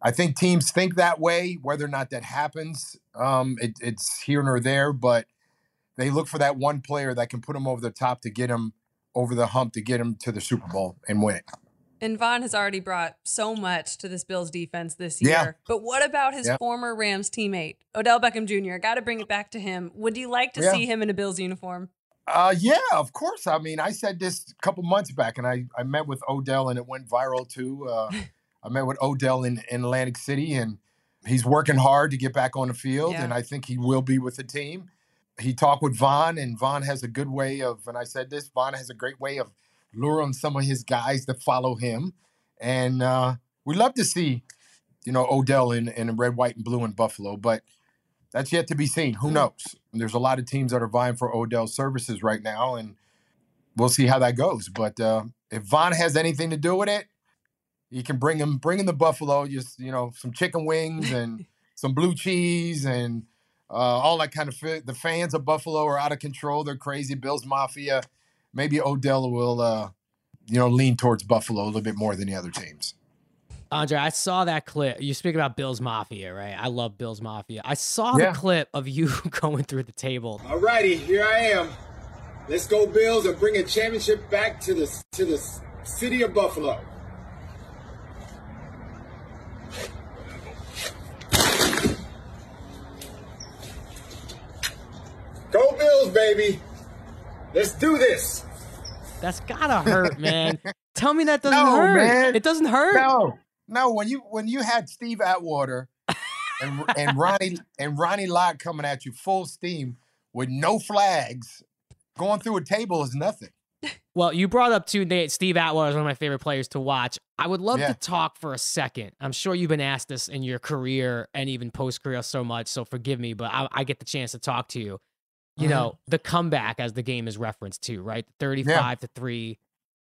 I think teams think that way. Whether or not that happens, um, it, it's here nor there, but they look for that one player that can put them over the top to get them over the hump to get them to the Super Bowl and win it. And Von has already brought so much to this Bills defense this year. Yeah. But what about his Yeah. former Rams teammate, Odell Beckham Jr.? Got to bring it back to him. Would you like to Yeah. see him in a Bills uniform? Uh, yeah, of course. I mean, I said this a couple months back, and I, I met with Odell, and it went viral too. Uh, I met with Odell in, in Atlantic City, and he's working hard to get back on the field, Yeah. and I think he will be with the team. He talked with Von, and Von has a good way of, and I said this, Von has a great way of luring some of his guys to follow him, and uh, we love to see, you know, Odell in in red, white, and blue in Buffalo, but that's yet to be seen. Who knows? There's a lot of teams that are vying for Odell's services right now, and we'll see how that goes. But uh, if Von has anything to do with it, he can bring him, bring him the Buffalo. Just you know, some chicken wings and some blue cheese and uh, all that kind of. Fit. The fans of Buffalo are out of control. They're crazy. Bills Mafia. Maybe Odell will, uh, you know, lean towards Buffalo a little bit more than the other teams. Andre, I saw that clip. You speak about Bills Mafia, right? I love Bills Mafia. I saw Yeah. the clip of you going through the table. Alrighty, here I am. Let's go Bills and bring a championship back to the to the city of Buffalo. Go Bills, baby. Let's do this. That's gotta hurt, man. Tell me that doesn't No, hurt. man. It doesn't hurt. No, no. When you when you had Steve Atwater and and Ronnie and Ronnie Lott coming at you full steam with no flags, going through a table is nothing. Well, you brought up too, Nate. Steve Atwater is one of my favorite players to watch. I would love Yeah. to talk for a second. I'm sure you've been asked this in your career and even post career so much, so forgive me, but I, I get the chance to talk to you. You Mhm. know, the comeback as the game is referenced to, right? 35 to 3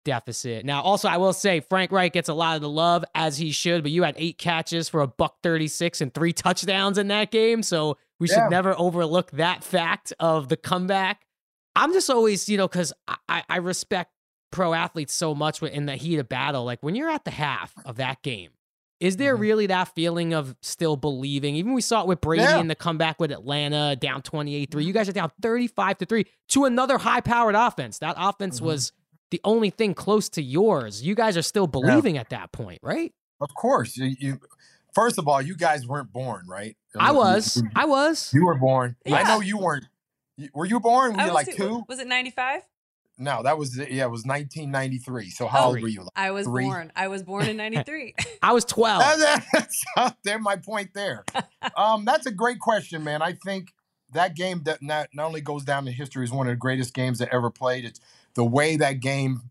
deficit. Now, also, I will say Frank Reich gets a lot of the love as he should, but you had eight catches for a buck 36 and three touchdowns in that game. So we should never overlook that fact of the comeback. I'm just always, you know, because I, I- respect pro athletes so much in the heat of battle. Like when you're at the half of that game, is there Mhm. really that feeling of still believing? Even we saw it with Brady Yeah. in the comeback with Atlanta down 28 3. You guys are down 35 to 3 to another high powered offense. That offense Mhm. was the only thing close to yours. You guys are still believing at that point, right? Of course, you, you. First of all, you guys weren't born, right? I was. You, I was. you were born. I know you weren't. Were you born? Were I you was like too- two? Was it 95? No, that was yeah. It was 1993. So how Oh. old were you? Like, I was Three. born. I was born in 93. I was 12. That's, there's my point there. Um, that's a great question, man. I think that game that not, not only goes down in history as one of the greatest games that ever played. It's the way that game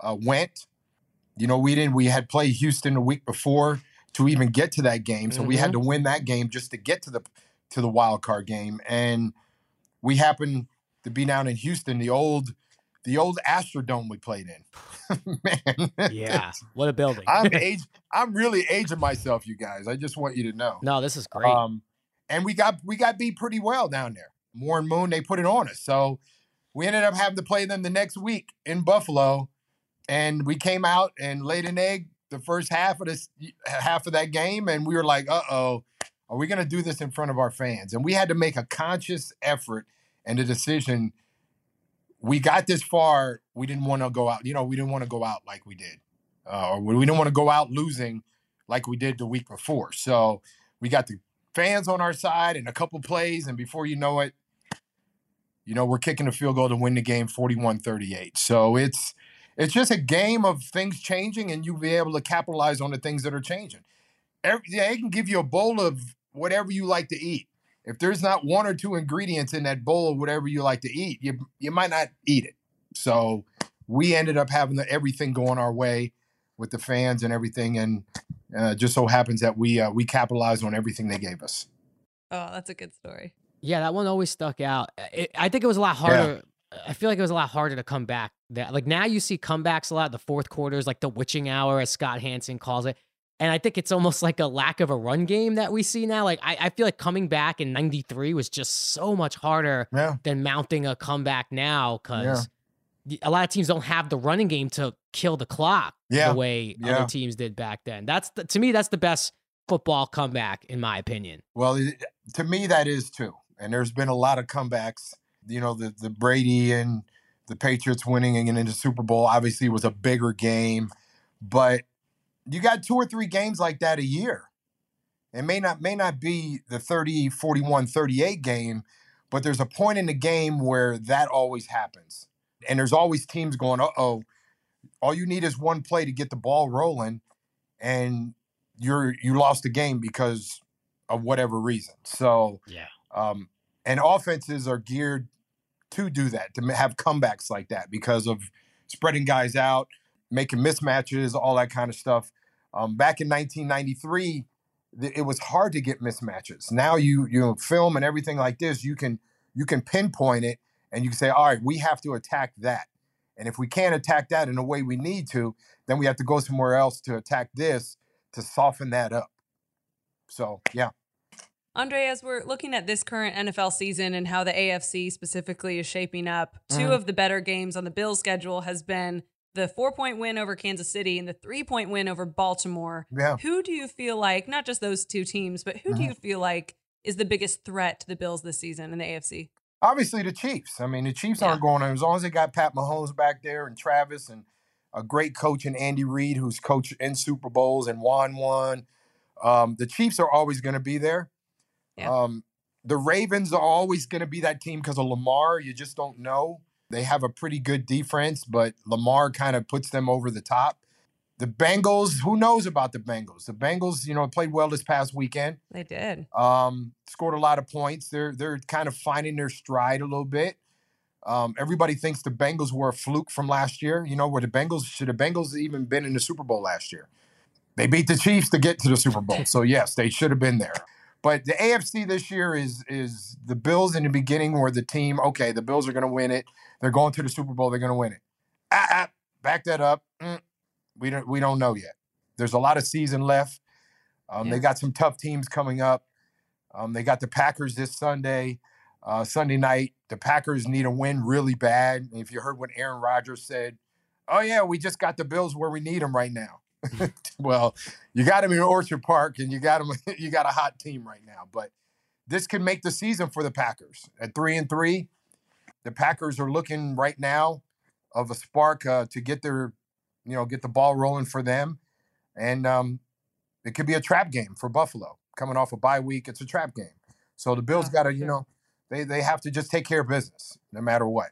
uh, went. You know, we didn't. We had played Houston the week before to even get to that game, so we had to win that game just to get to the to the wild card game, and we happened to be down in Houston, the old the old Astrodome we played in. man, yeah. What a building. I'm age. I'm really aging myself, you guys. I just want you to know. no, this is great. Um, and we got we got beat pretty well down there. Warren Moon, they put it on us. So we ended up having to play them the next week in Buffalo, and we came out and laid an egg the first half of this half of that game, and we were like, "Uh oh, are we going to do this in front of our fans?" And we had to make a conscious effort and a decision. We got this far. We didn't want to go out. You know, we didn't want to go out like we did, uh, or we didn't want to go out losing like we did the week before. So we got the fans on our side and a couple plays, and before you know it, you know, we're kicking a field goal to win the game 41-38. So it's it's just a game of things changing and you be able to capitalize on the things that are changing. Every, they can give you a bowl of whatever you like to eat. If there's not one or two ingredients in that bowl of whatever you like to eat, you you might not eat it. So we ended up having the, everything going our way with the fans and everything, and uh, just so happens that we uh, we capitalized on everything they gave us. oh, that's a good story. Yeah, that one always stuck out. It, I think it was a lot harder. Uh, I feel like it was a lot harder to come back. That like now you see comebacks a lot. The fourth quarter is like the witching hour, as Scott Hanson calls it. And I think it's almost like a lack of a run game that we see now. Like I, I feel like coming back in '93 was just so much harder Yeah, than mounting a comeback now because a lot of teams don't have the running game to kill the clock Yeah, the way yeah. other teams did back then. That's the, to me that's the best football comeback in my opinion. Well, to me, that is too. And there's been a lot of comebacks. You know, the the Brady and the Patriots winning and into Super Bowl obviously was a bigger game, but you got two or three games like that a year. It may not may not be the 30, 41, 38 game, but there's a point in the game where that always happens. And there's always teams going, uh oh, all you need is one play to get the ball rolling, and you're you lost the game because of whatever reason. So Yeah. Um, and offenses are geared to do that, to have comebacks like that because of spreading guys out, making mismatches, all that kind of stuff. Um, back in 1993, th- it was hard to get mismatches. Now you you know, film and everything like this, you can you can pinpoint it and you can say, all right, we have to attack that. And if we can't attack that in the way we need to, then we have to go somewhere else to attack this to soften that up. So yeah. Andre, as we're looking at this current NFL season and how the AFC specifically is shaping up, 2 Mhm. of the better games on the Bills schedule has been the four point win over Kansas City and the three point win over Baltimore. Yeah. Who do you feel like, not just those two teams, but who do Mhm. you feel like is the biggest threat to the Bills this season in the AFC? obviously the Chiefs. I mean, the Chiefs aren't going to, as long as they got Pat Mahomes back there and Travis and a great coach in Andy Reid, who's coached in Super Bowls and won one. Um, the Chiefs are always going to be there. Yeah. Um, the Ravens are always going to be that team because of Lamar. You just don't know. They have a pretty good defense, but Lamar kind of puts them over the top. The Bengals, who knows about the Bengals? The Bengals, you know, played well this past weekend They did. um, scored a lot of points. They're they're kind of finding their stride a little bit. Um, everybody thinks the Bengals were a fluke from last year. You know, where the Bengals should the Bengals even been in the Super Bowl last year? They beat the Chiefs to get to the Super Bowl, so yes, they should have been there. But the AFC this year is is the Bills in the beginning were the team. Okay, the Bills are going to win it. They're going to the Super Bowl. They're going to win it. Ah, ah, back that up. Mm, we don't we don't know yet. There's a lot of season left. Um, They got some tough teams coming up. Um, they got the Packers this Sunday, uh, Sunday night. The Packers need a win really bad. If you heard what Aaron Rodgers said, oh yeah, we just got the Bills where we need them right now. well, you got them in Orchard Park, and you got them. You got a hot team right now. But this could make the season for the Packers at three and three. The Packers are looking right now of a spark uh, to get their, you know, get the ball rolling for them, and um, it could be a trap game for Buffalo coming off a bye week. It's a trap game, so the Bills Yeah, got to, you know, they they have to just take care of business no matter what.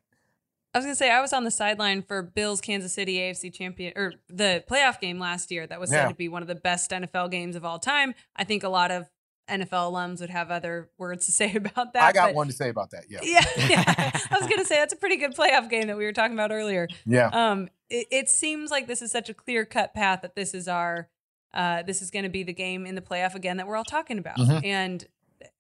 I was gonna say I was on the sideline for Bills Kansas City AFC champion or the playoff game last year that was said Yeah. to be one of the best NFL games of all time. I think a lot of NFL alums would have other words to say about that. I got one to say about that. Yeah, Yeah, yeah. I was gonna say that's a pretty good playoff game that we were talking about earlier. yeah. Um, it, it seems like this is such a clear cut path that this is our, uh, this is going to be the game in the playoff again that we're all talking about. Mhm. And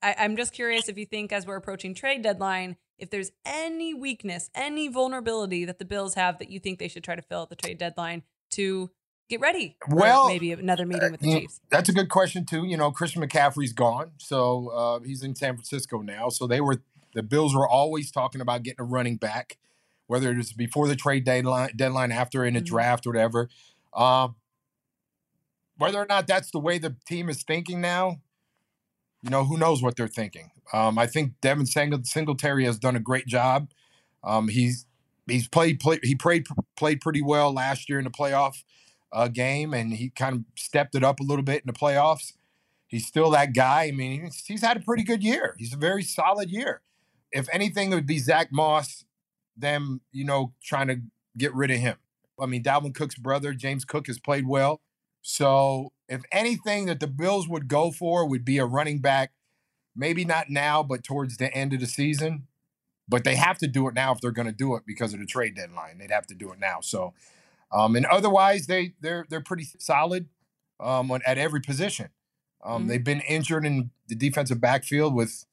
I, I'm just curious if you think as we're approaching trade deadline, if there's any weakness, any vulnerability that the Bills have that you think they should try to fill at the trade deadline to get ready. Well, maybe another meeting with the Mm, Chiefs. That's a good question too. You know, Christian McCaffrey's gone, so uh, he's in San Francisco now. So they were the Bills were always talking about getting a running back, whether it was before the trade deadline, deadline after in the Mhm. draft or whatever. Um, whether or not that's the way the team is thinking now, you know, who knows what they're thinking. Um, I think Devin Singl- Singletary has done a great job. Um, he's he's played play, he played played pretty well last year in the playoff uh, game, and he kind of stepped it up a little bit in the playoffs. He's still that guy. I mean, he's, he's had a pretty good year. He's a very solid year. If anything, it would be Zack Moss, them, you know, trying to get rid of him. I mean, Dalvin Cook's brother, James Cook, has played well. So, if anything that the Bills would go for would be a running back, maybe not now, but towards the end of the season. But they have to do it now if they're going to do it because of the trade deadline. They'd have to do it now. So, um, and otherwise, they they're they're pretty solid um, on, at every position. Um, Mhm. They've been injured in the defensive backfield with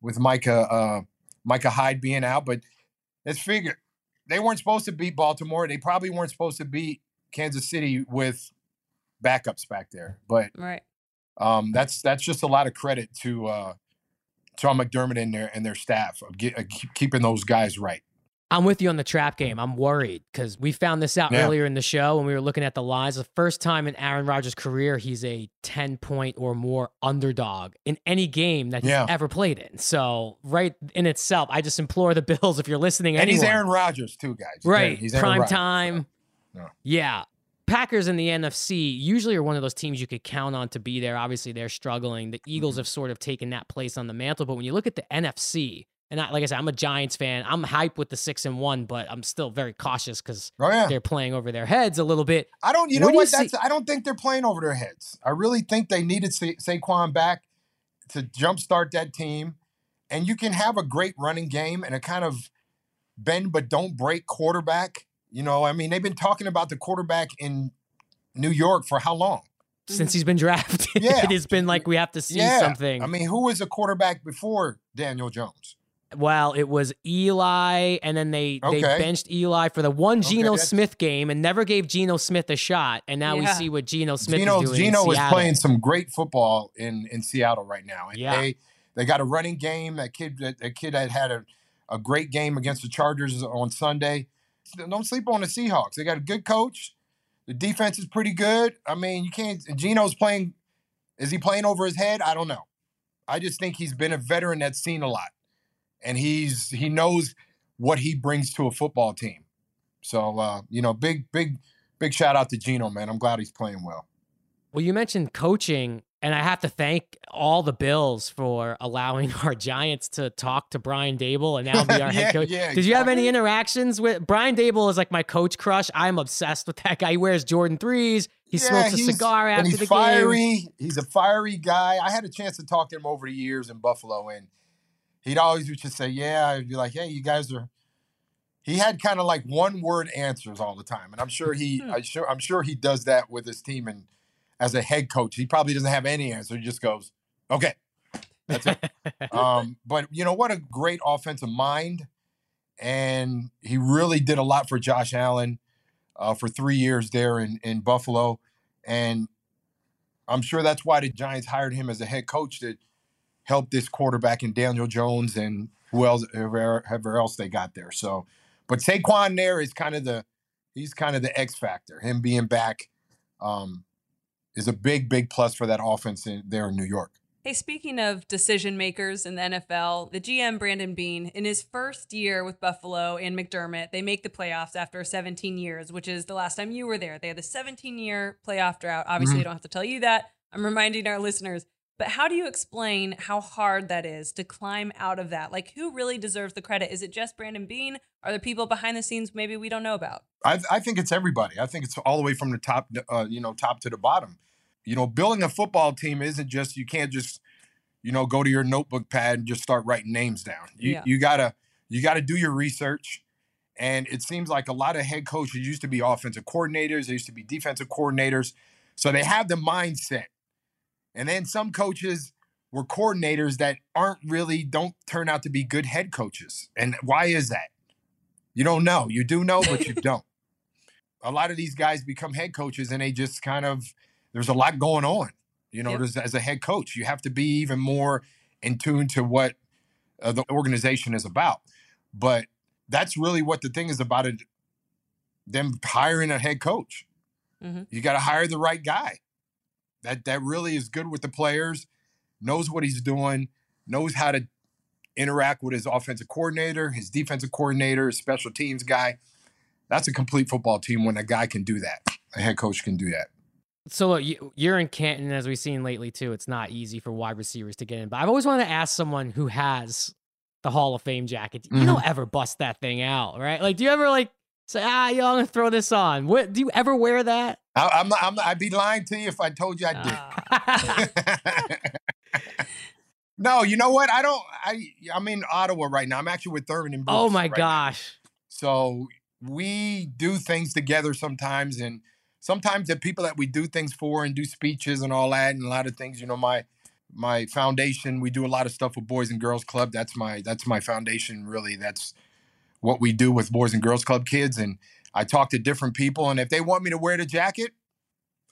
with Micah uh, Micah Hyde being out, but let's figure they weren't supposed to beat Baltimore. They probably weren't supposed to beat Kansas City with backups back there. But Right. um, that's that's just a lot of credit to uh, Sean McDermott and their and their staff of get, uh, keep, keeping those guys right. I'm with you on the trap game. I'm worried because we found this out Yeah. earlier in the show when we were looking at the lines. The first time in Aaron Rodgers' career, he's a 10 point or more underdog in any game that he's Yeah. ever played in. So, right in itself, I just implore the Bills if you're listening, And he's Aaron Rodgers too, guys. Right. He's Aaron Prime Rodgers, time. yeah. Yeah. Packers in the NFC usually are one of those teams you could count on to be there. Obviously, they're struggling. The Eagles Mm-hmm. have sort of taken that place on the mantle. But when you look at the NFC, And I, like I said, I'm a Giants fan. I'm hype with the six and one, but I'm still very cautious because Oh yeah. they're playing over their heads a little bit. I don't. You Where know you what? see- That's. I don't think they're playing over their heads. I really think they needed Sa- Saquon back to jumpstart that team, and you can have a great running game and a kind of bend but don't break quarterback. You know, I mean, they've been talking about the quarterback in New York for how long? Since he's been drafted, Yeah. it has been like we have to see yeah. something. I mean, who was the quarterback before Daniel Jones? well, it was Eli, and then they they benched Eli for the one Geno that's- Smith game and never gave Geno Smith a shot. And now we see what Geno Smith Geno, is doing. Geno is playing some great football in in Seattle right now. And Yeah. they they got a running game. That kid that, that kid that had a, a great game against the Chargers on Sunday. Don't sleep on the Seahawks. They got a good coach. The defense is pretty good. I mean, you can't. Geno's playing. Is he playing over his head? I don't know. I just think he's been a veteran that's seen a lot, and he's he knows what he brings to a football team. So uh, you know, big big big shout out to Geno, man. I'm glad he's playing well. Well, you mentioned coaching, and I have to thank all the Bills for allowing our Giants to talk to Brian Daboll and now be our Yeah, head coach. yeah, Did you have any interactions with Brian Daboll? Is like my coach crush. I'm obsessed with that guy. He wears Jordan threes. He Yeah, smokes a cigar after he's the fiery. game. He's a fiery guy. I had a chance to talk to him over the years in Buffalo, and he'd always just say, "Yeah." I'd be like, "Hey, you guys are." He had kind of like one word answers all the time, and I'm sure he, hmm. I sure, I'm sure he does that with his team. And as a head coach, he probably doesn't have any answer. He just goes, "Okay." That's it. um, but you know what? A great offensive mind, and he really did a lot for Josh Allen uh, for three years there in in Buffalo, and I'm sure that's why the Giants hired him as a head coach to help this quarterback and Daniel Jones and who else, whoever, whoever else they got there. So, but Saquon there is kind of the he's kind of the X factor. Him being back um, is a big, big plus for that offense in, there in New York. Hey, speaking of decision makers in the NFL, the GM Brandon Beane, in his first year with Buffalo and McDermott, they make the playoffs after 17 years, which is the last time you were there. They had the 17 year playoff drought. Obviously, Mhm. I don't have to tell you that. I'm reminding our listeners. But how do you explain how hard that is to climb out of that? Like, who really deserves the credit? Is it just Brandon Beane? Are there people behind the scenes maybe we don't know about? I, I think it's everybody. I think it's all the way from the top, uh, you know, top to the bottom. You know, building a football team isn't just you can't just, you know, go to your notebook pad and just start writing names down. You Yeah. you gotta you gotta do your research. And it seems like a lot of head coaches used to be offensive coordinators. They used to be defensive coordinators, so they have the mindset. And then some coaches were coordinators that aren't really don't turn out to be good head coaches. And why is that? You don't know. You do know, but you don't a lot of these guys become head coaches and they just kind of there's a lot going on you know Yep. there's, as a head coach you have to be even more in tune to what uh, the organization is about but that's really what the thing is about it them hiring a head coach Mhm. you got to hire the right guy that that really is good with the players knows what he's doing knows how to interact with his offensive coordinator his defensive coordinator his special teams guy that's a complete football team when a guy can do that. A head coach can do that. So you, you're in Canton, as we've seen lately too. It's not easy for wide receivers to get in. But I've always wanted to ask someone who has the Hall of Fame jacket. You don't ever bust that thing out, right? Like, do you ever like say, ah, yo, I'm gonna throw this on? What do you ever wear that? I, I'm, not, I'm not, I'd be lying to you if I told you I did. Ah. no, you know what? I don't. I I'm in Ottawa right now. I'm actually with Thurman and Bruce. oh my right now. gosh. So we do things together sometimes, and sometimes the people that we do things for and do speeches and all that, and a lot of things. You know, my my foundation, we do a lot of stuff with Boys and Girls Club. That's my that's my foundation. Really, that's what we do with Boys and Girls Club kids. And I talk to different people, and if they want me to wear the jacket,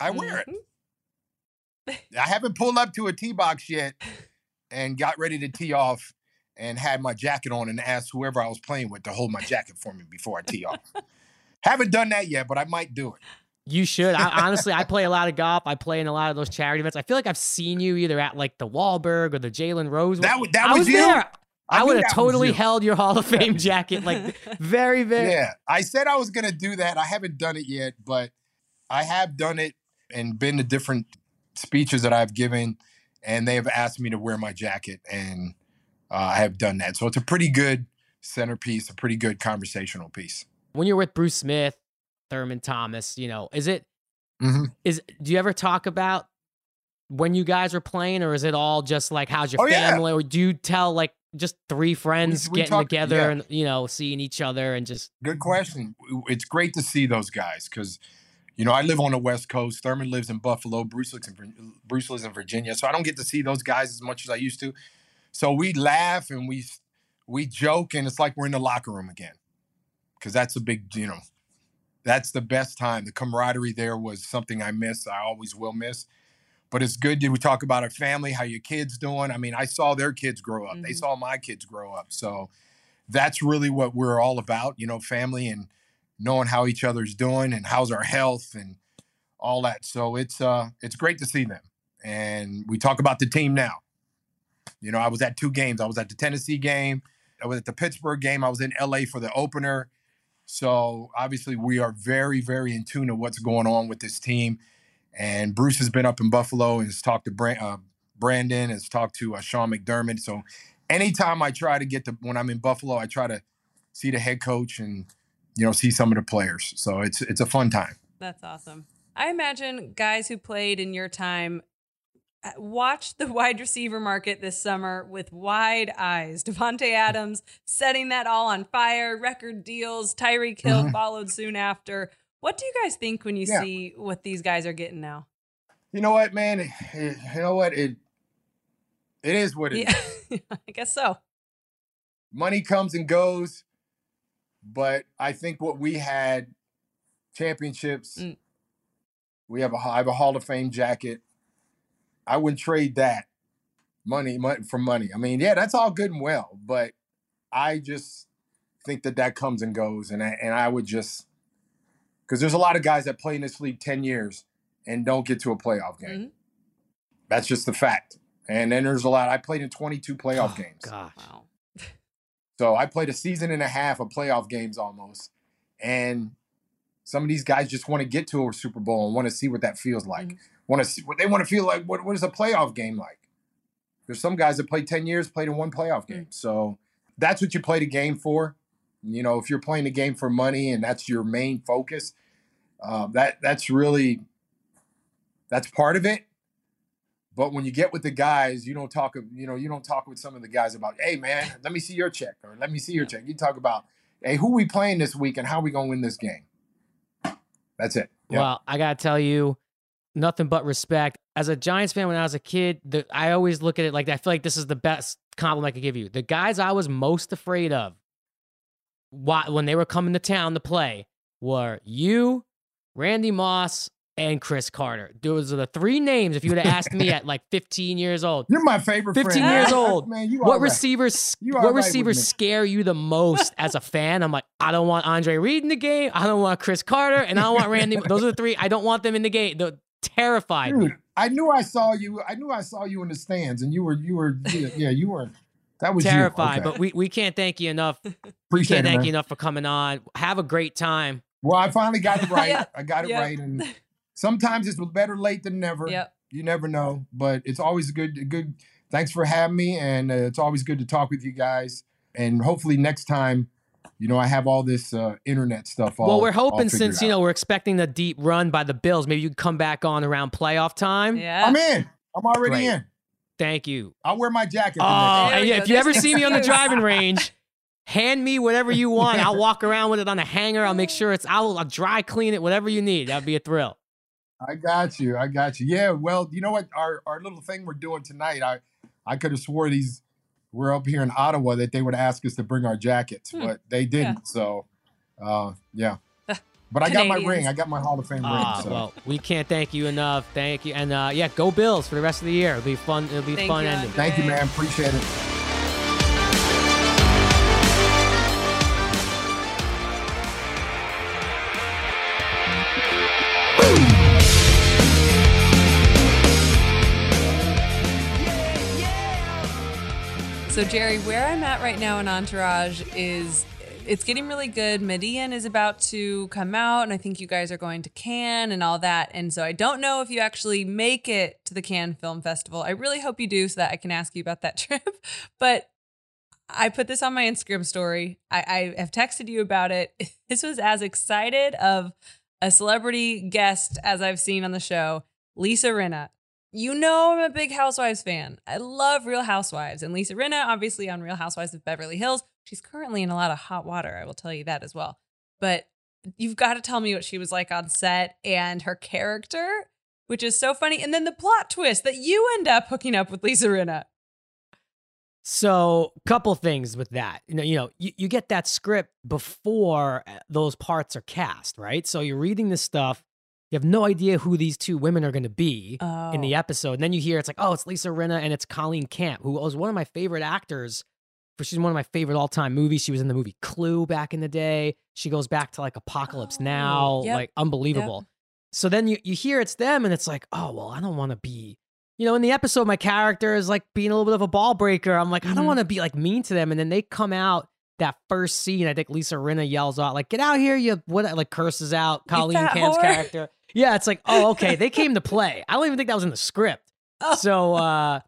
I wear it. Mm-hmm. I haven't pulled up to a tee box yet and got ready to tee off and had my jacket on and asked whoever I was playing with to hold my jacket for me before I tee off. haven't done that yet, but I might do it. You should. I, honestly, I play a lot of golf. I play in a lot of those charity events. I feel like I've seen you either at like the Wahlberg or the Jalen Rose. That one. that was was you? there. I I, would have totally held your Hall of Fame jacket. Like very, very. Yeah, I said I was gonna do that. I haven't done it yet, but I have done it and been to different speeches that I've given, and they have asked me to wear my jacket, and uh, I have done that. So it's a pretty good centerpiece, a pretty good conversational piece. When you're with Bruce Smith, Thurman Thomas, you know, is it hmm is do you ever talk about when you guys are playing or is it all just like how's your Oh, yeah. family or do you tell like just three friends we getting talk- together yeah. and you know seeing each other and just Good question. It's great to see those guys because, you know, I live on the West Coast. Thurman lives in Buffalo. Bruce lives in Bruce lives in Virginia, so I don't get to see those guys as much as I used to. So we laugh and we we joke, and it's like we're in the locker room again because that's a big, you know, that's the best time. The camaraderie there was something I miss. I always will miss. But it's good that we talk about our family, how your kids doing. I mean, I saw their kids grow up. They Mhm. saw my kids grow up. So that's really what we're all about, you know, family and knowing how each other's doing and how's our health and all that. So it's uh it's great to see them. And we talk about the team now. You know, I was at two games. I was at the Tennessee game. I was at the Pittsburgh game. I was in LA for the opener. So obviously we are very, very in tune to what's going on with this team. And Bruce has been up in Buffalo and has talked to Bran- uh, Brandon, has talked to uh, Sean McDermott. So anytime I try to get to when I'm in Buffalo, I try to see the head coach and you know see some of the players. So it's it's a fun time. That's awesome. I imagine guys who played in your time uh, watched the wide receiver market this summer with wide eyes. Davante Adams setting that all on fire, record deals. Tyreek Hill Mhm. followed soon after. What do you guys think when you Yeah. see what these guys are getting now? You know what, man? You know what? It it is what it is. Yeah, I guess so. Money comes and goes, but I think what we had championships. Mm. We have a I have a Hall of Fame jacket. I wouldn't trade that money, money for money. I mean, yeah, that's all good and well, but I just think that that comes and goes, and I, and I would just because there's a lot of guys that play in this league ten years and don't get to a playoff game. Mhm. That's just the fact. And then there's a lot. I played in 22 playoff Oh, games. gosh. Wow. So I played a season and a half of playoff games almost. And some of these guys just want to get to a Super Bowl and want to see what that feels like. Mhm. Want to see what they want to feel like. What, what is a playoff game like? There's some guys that played 10 years, played in one playoff game. So that's what you play a game for. You know, if you're playing a game for money and that's your main focus, uh, that that's really that's part of it. But when you get with the guys, you don't talk. You know, you don't talk with some of the guys about, "Hey, man, let me see your check," or "Let me see your check." You talk about, "Hey, who we playing this week and how we gonna win this game." That's it. Yep. Well, I gotta tell you, nothing but respect. As a Giants fan, when I was a kid, the, I always look at it like I feel like this is the best compliment I could give you. The guys I was most afraid of, why, when they were coming to town to play, were you, Randy Moss, and Cris Carter. Those are the three names. If you would have asked me at like 15 years old, You're my favorite. 15 friend. years old. man. You what right. receivers? What right receivers scare you the most as a fan? I'm like, I don't want Andre Reed in the game. I don't want Cris Carter, and I don't want Randy. Those are the three. I don't want them in the game. They're terrified. Dude, I knew I saw you. I knew I saw you in the stands, and you were you were yeah, yeah, you were. That was you. terrified. Okay. But we, we can't thank you enough. We Appreciate can't it, thank man. you enough for coming on. Have a great time. Well, I finally got it right. Yeah. I got it Yeah. right, and sometimes it's better late than never. Yep. You never know, but it's always good. Good. Thanks for having me, and uh, it's always good to talk with you guys. And hopefully next time, you know, I have all this uh, internet stuff. All, well, we're hoping figured since you out. know we're expecting the deep run by the Bills, maybe you can come back on around playoff time. Yeah. I'm in. I'm already Great. in. Thank you. I'll wear my jacket. Oh, next There and we yeah, if you ever see me on the driving range, hand me whatever you want. I'll walk around with it on a hanger. I'll make sure it's. I'll, I'll dry clean it. Whatever you need. That'd be a thrill. I got you. I got you. Yeah. Well, you know what? Our our little thing we're doing tonight. I I could have swore these. We're up here in Ottawa that they would ask us to bring our jackets, Hmm. but they didn't. So, uh, yeah. But I got my ring. I got my Hall of Fame Ah, ring. So. well, we can't thank you enough. Thank you, and uh, yeah, go Bills for the rest of the year. It'll be fun. It'll be Thank fun you, ending. Thank you, man. Appreciate it. So Jerry, where I'm at right now in Entourage is it's getting really good. Medellin is about to come out, and I think you guys are going to Cannes and all that. And so I don't know if you actually make it to the Cannes Film Festival. I really hope you do, so that I can ask you about that trip. But I put this on my Instagram story. I, I have texted you about it. This was as excited of a celebrity guest as I've seen on the show, Lisa Rinna. You know I'm a big Housewives fan. I love Real Housewives. And Lisa Rinna, obviously on Real Housewives of Beverly Hills, she's currently in a lot of hot water. I will tell you that as well. But you've got to tell me what she was like on set and her character, which is so funny. And then the plot twist that you end up hooking up with Lisa Rinna. So, couple things with that. You know, you know, you, you get that script before uh, those parts are cast, right? So you're reading this stuff. You have no idea who these two women are going to be in the Oh. episode. And then you hear it's like, oh, it's Lisa Rinna and it's Colleen Camp, who was one of my favorite actors. She's one of my favorite all time movies. She was in the movie Clue back in the day. She goes back to like Apocalypse Oh, Now, yep, like unbelievable. So then you you hear it's them, and it's like, oh well, I don't want to be. You know, in the episode, my character is like being a little bit of a ball breaker. I'm like, I don't Mhm. want to be like mean to them. And then they come out that first scene. I think Lisa Rinna yells out like, "Get out here, you what?" Like curses out Colleen Camp's whore. character. Yeah, it's like, oh, okay, they came to play. I don't even think that was in the script. Oh. So uh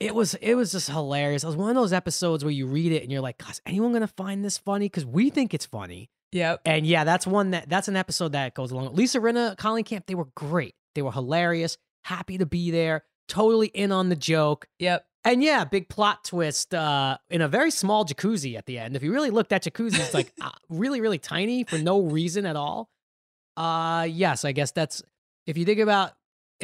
it was it was just hilarious. It was one of those episodes where you read it and you're like, is anyone gonna find this funny? Because we think it's funny. Yep. And yeah, that's one that that's an episode that goes along. Lisa Rinna, Colleen Camp, they were great. They were hilarious, happy to be there, totally in on the joke. Yep. And yeah, big plot twist uh, in a very small jacuzzi at the end. If you really looked at jacuzzi, it's like uh, really, really tiny for no reason at all. Uh, yes, I guess that's if you think about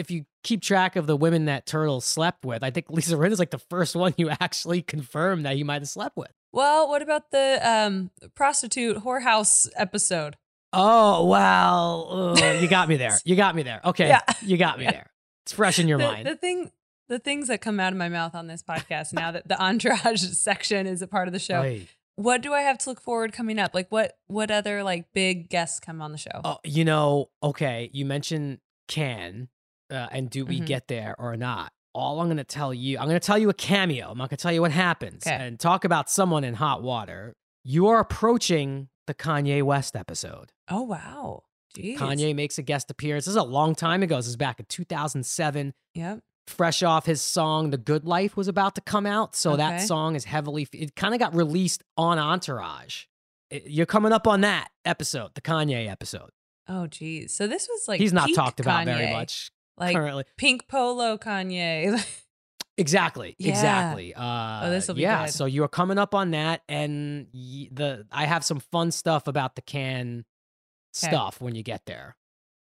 if you keep track of the women that Turtle slept with, I think Lisa Rinna is like the first one you actually confirmed that he might have slept with. Well, what about the um, prostitute whorehouse episode? Oh well, you got me there. You got me there. Okay, Yeah. you got me Yeah. there. It's fresh in your the, mind. The thing, the things that come out of my mouth on this podcast now that the entourage section is a part of the show. What do I have to look forward coming up? Like what what other like big guests come on the show? Oh, you know, okay, you mentioned Cannes, uh, and do we Mhm. get there or not? All I'm going to tell you, I'm going to tell you a cameo. I'm not going to tell you what happens Okay. and talk about someone in hot water. You are approaching the Kanye West episode. Oh wow. Jeez. Kanye makes a guest appearance. This is a long time ago. This is back in 2007. Yep. Fresh off his song, The Good Life was about to come out. So that song is heavily, it kind of got released on Entourage. It- you're coming up on that episode, the Kanye episode. Oh geez. So this was like He's not talked about very much Like currently. pink polo Kanye. Exactly. Yeah. Exactly. Uh, this'll be yeah. good. So you're coming up on that, and the I have some fun stuff about the Cannes stuff when you get there.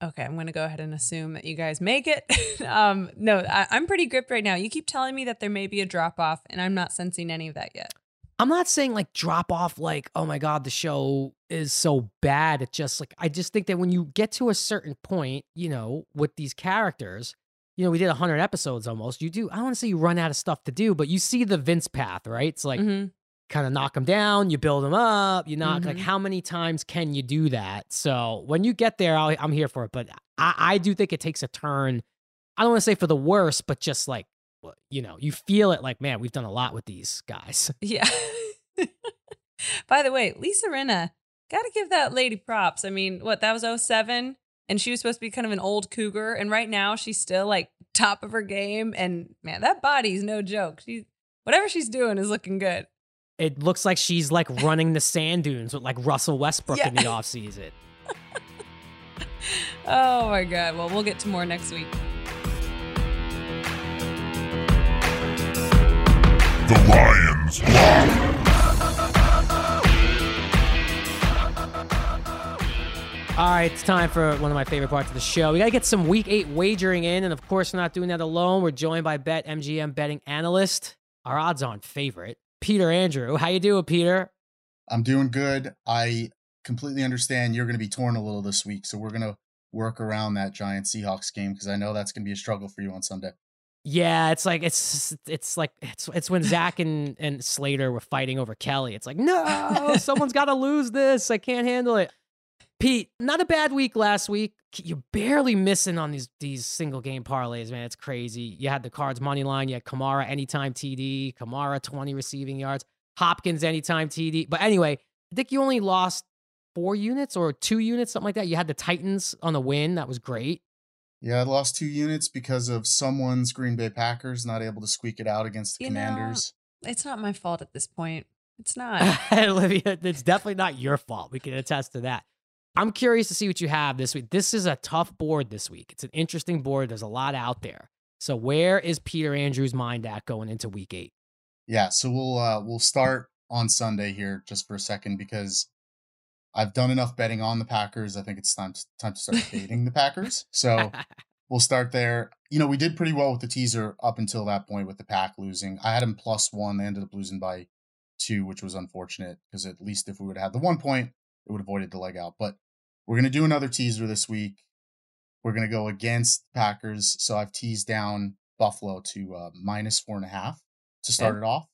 okay, I'm gonna go ahead and assume that you guys make it. um, no, I, I'm pretty gripped right now. You keep telling me that there may be a drop off, and I'm not sensing any of that yet. I'm not saying like drop off, like oh my god, the show is so bad. It's just like I just think that when you get to a certain point, you know, with these characters. You know, we did 100 episodes almost. You do, I don't want to say you run out of stuff to do, but you see the Vince path, right? It's like, Mhm. kind of knock them down, you build them up, you knock like Mhm. how many times can you do that? So when you get there, I'll, I'm here for it. But I, I do think it takes a turn. I don't want to say for the worse, but just like you know, you feel it like man, we've done a lot with these guys. Yeah. By the way, Lisa Rinna, got to give that lady props. I mean, what, that was 07? And she was supposed to be kind of an old cougar. And right now she's still like top of her game. And man, that body's no joke. She, whatever she's doing is looking good. It looks like she's like running the sand dunes with like Russell Westbrook in the Yeah. offseason. Oh my God. Well, we'll get to more next week. The Lions Lock. All right, it's time for one of my favorite parts of the show. We got to get some week eight wagering in. And of course, we're not doing that alone. We're joined by Bet MGM betting analyst, our odds on favorite, Peter Andrew. How you doing, Peter? I'm doing good. I completely understand you're going to be torn a little this week, so we're going to work around that Giant Seahawks game because I know that's going to be a struggle for you on Sunday. Yeah, it's like it's it's like it's it's when Zach and and Slater were fighting over Kelly. It's like no, someone's got to lose this. I can't handle it. Pete, not a bad week last week. You're barely missing on these these single game parlays, man. It's crazy. You had the Cards money line. You had Kamara anytime TD, Kamara 20 receiving yards, Hopkins anytime TD. But anyway, I think you only lost four units or two units, something like that. You had the Titans on the win. That was great. Yeah, I lost two units because of someone's Green Bay Packers not able to squeak it out against the You know, Commanders. It's not my fault at this point. It's not. Olivia, it's definitely not your fault. We can attest to that. I'm curious to see what you have this week. This is a tough board this week. It's an interesting board. There's a lot out there. So where is Peter Andrews' mind at going into week eight? Yeah, so we'll uh we'll start on Sunday here just for a second because I've done enough betting on the Packers. I think it's time to, time to start fading the Packers. So we'll start there. You know, we did pretty well with the teaser up until that point with the Pack losing. I had them plus one. They ended up losing by two, which was unfortunate because at least if we would have had the one point, it would have avoided the leg out. But we're going to do another teaser this week. We're going to go against Packers. So I've teased down Buffalo to uh, minus four and a half to start Okay. it off.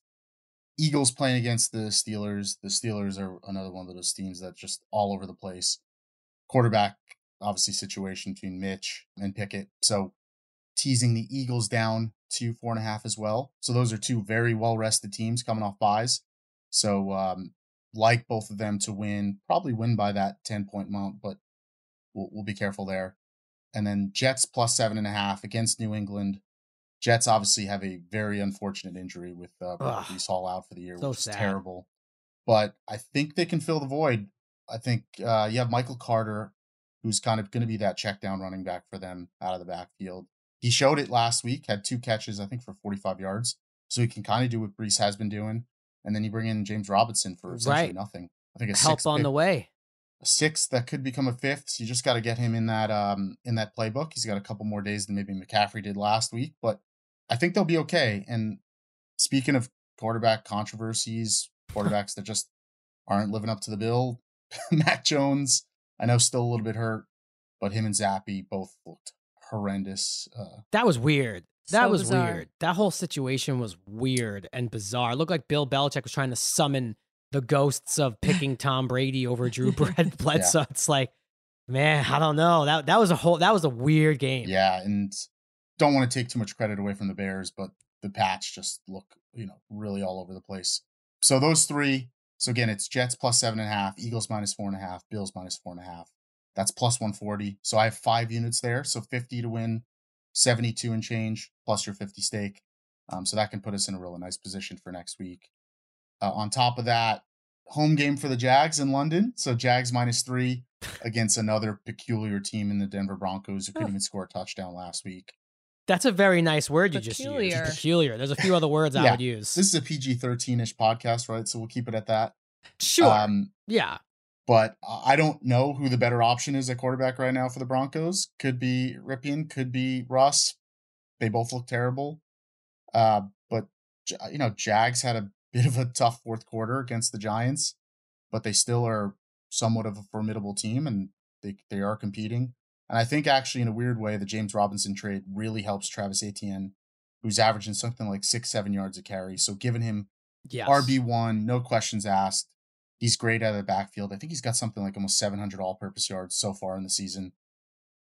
Eagles playing against the Steelers. The Steelers are another one of those teams that just all over the place. Quarterback, obviously, situation between Mitch and Pickett. So teasing the Eagles down to four and a half as well. So those are two very well rested teams coming off buys. So um, like both of them to win, probably win by that 10 point amount, but we'll, we'll be careful there. And then Jets plus seven and a half against New England. Jets obviously have a very unfortunate injury with uh. Breece Hall out for the year, So which is sad. terrible. But I think they can fill the void. I think uh, you have Michael Carter, who's kind of going to be that check down running back for them out of the backfield. He showed it last week, had two catches, I think, for 45 yards. So he can kind of do what Brees has been doing. And then you bring in James Robinson for essentially Right. nothing. I think a Help on pick- the way. a sixth that could become a fifth. You just got to get him in that um in that playbook. He's got a couple more days than maybe McCaffrey did last week, but I think they'll be okay. And speaking of quarterback controversies, quarterbacks that just aren't living up to the bill, Mac Jones, I know still a little bit hurt, but him and Zappe both looked horrendous. Uh, That was weird. That So was bizarre. weird. That whole situation was weird and bizarre. It looked like Bill Belichick was trying to summon the ghosts of picking Tom Brady over Drew Brett Bledsoe. It's like, man, I don't know. That that was a whole that was a weird game. yeah, and don't want to take too much credit away from the Bears, but the Pats just look, you know, really all over the place. So those three. So again, it's Jets plus seven and a half, Eagles minus four and a half, Bills minus four and a half. That's plus 140. So I have five units there. So 50 to win, 72 and change, plus your 50 stake. Um, so that can put us in a really nice position for next week. Uh, on top of that, home game for the Jags in London. So Jags minus three against another peculiar team in the Denver Broncos who couldn't even score a touchdown last week. That's a very nice word you just Peculiar. used. Peculiar. There's a few other words I would use. This is a PG 13 ish podcast, right? So we'll keep it at that. sure. Um, yeah. But I don't know who the better option is at quarterback right now for the Broncos. Could be Rypien, could be Russ. They both look terrible. Uh, but you know, Jags had a bit of a tough fourth quarter against the Giants, but they still are somewhat of a formidable team, and they they are competing. And I think actually, in a weird way, the James Robinson trade really helps Travis Etienne, who's averaging something like six seven yards a carry. So giving him Yes. RB one, no questions asked. He's great out of the backfield. I think he's got something like almost 700 all-purpose yards so far in the season.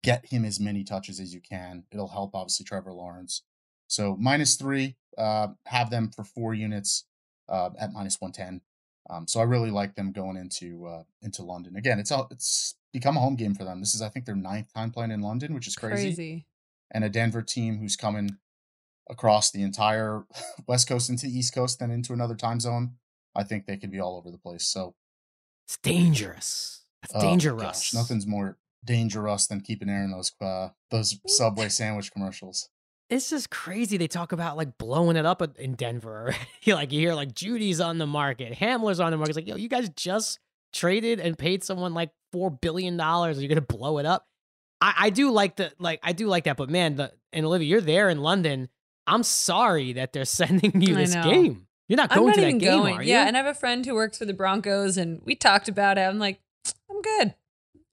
Get him as many touches as you can. It'll help obviously Trevor Lawrence. So minus three, uh, have them for four units uh, at minus 110. Um, so I really like them going into uh, into London again. It's all it's become a home game for them. This is I think their ninth time playing in London, which is crazy Crazy. and a Denver team who's coming across the entire West Coast into the East Coast, then into another time zone. I think they could be all over the place. So It's dangerous. That's oh my dangerous. gosh, nothing's more dangerous than keeping air in those uh, those Subway sandwich commercials. It's just crazy. They talk about like blowing it up in Denver. you like you hear like Jeudy's on the market, Hamler's on the market. It's like, yo, you guys just traded and paid someone like four billion dollars. Are you gonna blow it up? I, I do like the like I do like that, but man, the and Olivia, you're there in London. I'm sorry that they're sending you this game. You're not going. Not to that even game, going. are you? Yeah, and I have a friend who works for the Broncos, and we talked about it. I'm like, I'm good.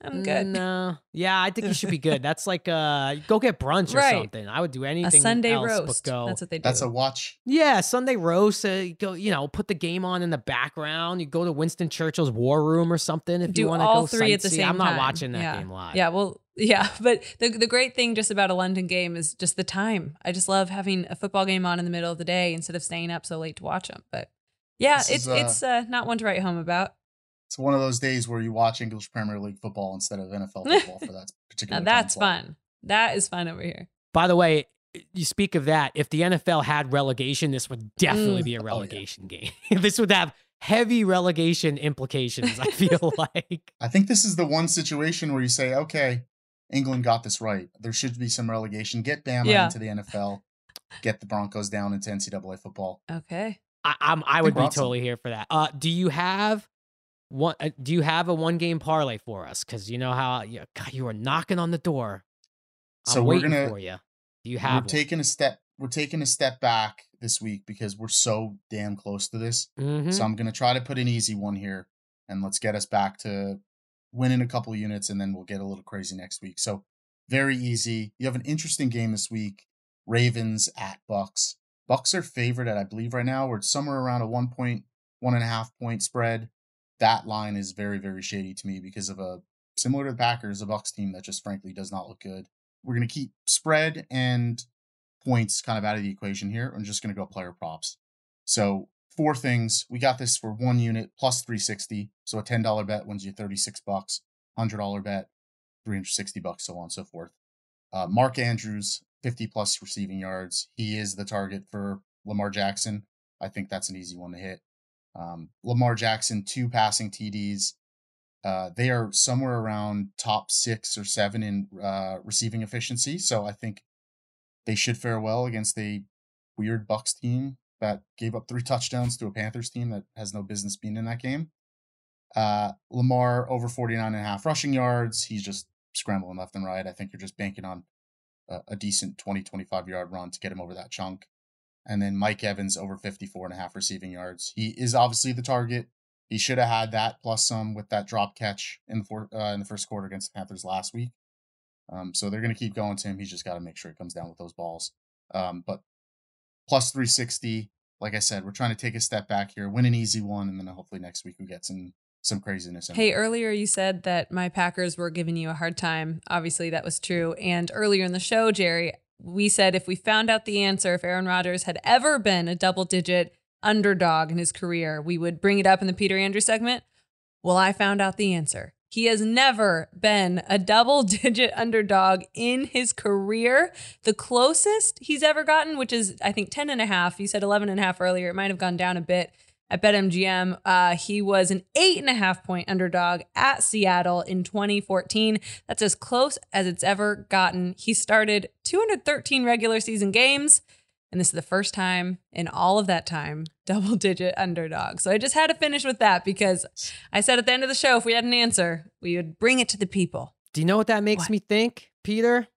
I'm good. No. Yeah, I think you should be good. That's like uh go get brunch or Right. something. I would do anything. A anything Sunday else roast. but go. That's what they do. That's a watch. Yeah, Sunday roast. Uh, go, you know, put the game on in the background. You go to Winston Churchill's War Room or something if do you want to all go three at the sightsee. same I'm not time. watching that yeah. game live. Yeah, well, yeah, but the the great thing just about a London game is just the time. I just love having a football game on in the middle of the day instead of staying up so late to watch them. But yeah, This it's is, uh, it's uh, not one to write home about. It's one of those days where you watch English Premier League football instead of NFL football for that particular. time that's fun. That is fun over here. By the way, you speak of that. If the NFL had relegation, this would definitely Mm. be a Oh, yeah. relegation game. this would have heavy relegation implications. I feel like I think this is the one situation where you say, okay, England got this right. There should be some relegation. Get Bama Yeah. into the NFL. Get the Broncos down into NCAA football. Okay. I, I'm I would be totally here for that. Uh, do you have one? Uh, do you have a one game parlay for us? Because you know how you, God, you were knocking on the door. I'm So we're waiting gonna- for you. Do you we're have? one? taking a step. We're taking a step back this week because we're so damn close to this. Mhm. So I'm gonna try to put an easy one here, and let's get us back to winning a couple units, and then we'll get a little crazy next week. So very easy. You have an interesting game this week. Ravens at Bucks. Bucks are favored at I believe right now. We're somewhere around a one point one and a half point spread. That line is very very shady to me because of a similar to the Packers, a Bucks team that just frankly does not look good. We're gonna keep spread and points kind of out of the equation here. I'm just gonna go player props. So four things. We got this for one unit plus 360. So a $10 bet wins you 36 bucks, $100 bet, 360 bucks, so on and so forth. Uh, Mark Andrews, 50 plus receiving yards. He is the target for Lamar Jackson. I think that's an easy one to hit. Um, Lamar Jackson, two passing TDs. Uh, they are somewhere around top six or seven in uh, receiving efficiency. So I think they should fare well against a weird Bucks team that gave up three touchdowns to a Panthers team that has no business being in that game. Uh, Lamar over 49 and a half rushing yards. He's just scrambling left and right. I think you're just banking on a, a decent 20, 25 yard run to get him over that chunk. And then Mike Evans over 54 and a half receiving yards. He is obviously the target. He should have had that plus some with that drop catch in the, four, uh, in the first quarter against the Panthers last week. Um, so they're going to keep going to him. He's just got to make sure he comes down with those balls. Um, but plus 360. Like I said, we're trying to take a step back here, win an easy one, and then hopefully next week we get some some craziness. Hey, there. earlier you said that my Packers were giving you a hard time. Obviously, that was true. And earlier in the show, Jerry, we said if we found out the answer, if Aaron Rodgers had ever been a double digit underdog in his career, we would bring it up in the Peter Andrew segment. Well, I found out the answer. He has never been a double digit underdog in his career. The closest he's ever gotten, which is, I think, 10 and a half. You said 11 and a half earlier. It might have gone down a bit at BetMGM. Uh, he was an eight and a half point underdog at Seattle in 2014. That's as close as it's ever gotten. He started 213 regular season games. And this is the first time in all of that time, double digit underdog. So I just had to finish with that because I said at the end of the show, if we had an answer, we would bring it to the people. Do you know what that makes What? me think, Peter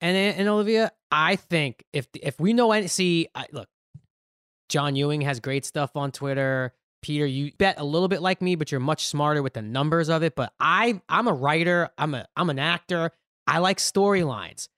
and and Olivia? I think if if we know any, see, I, look, John Ewing has great stuff on Twitter. Peter, you bet a little bit like me, but you're much smarter with the numbers of it. But I, I'm a writer. I'm a, I'm an actor. I like storylines.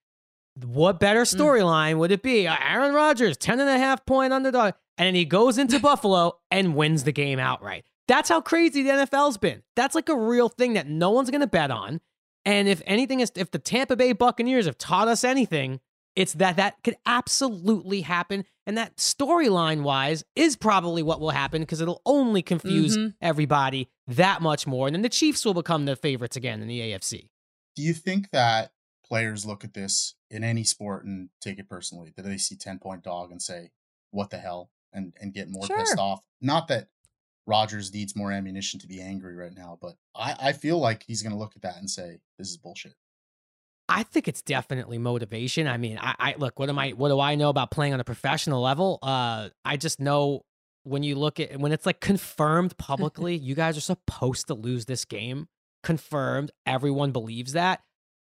What better mm. storyline would it be? Aaron Rodgers, 10 and a half point underdog, and he goes into Buffalo and wins the game outright. That's how crazy the NFL's been. That's like a real thing that no one's going to bet on. And if anything is, if the Tampa Bay Buccaneers have taught us anything, it's that that could absolutely happen. And that storyline wise is probably what will happen because it'll only confuse Mhm. everybody that much more. And then the Chiefs will become the favorites again in the AFC. Do you think that players look at this in any sport and take it personally? Do they see 10 point dog and say, what the hell? And, and get more pissed off? Not that Rodgers needs more ammunition to be angry right now, but I, I feel like he's going to look at that and say, this is bullshit. I think it's definitely motivation. I mean, I, I look, what am I what do I know about playing on a professional level? Uh I just know when you look at when it's like confirmed publicly, you guys are supposed to lose this game. Confirmed, everyone believes that.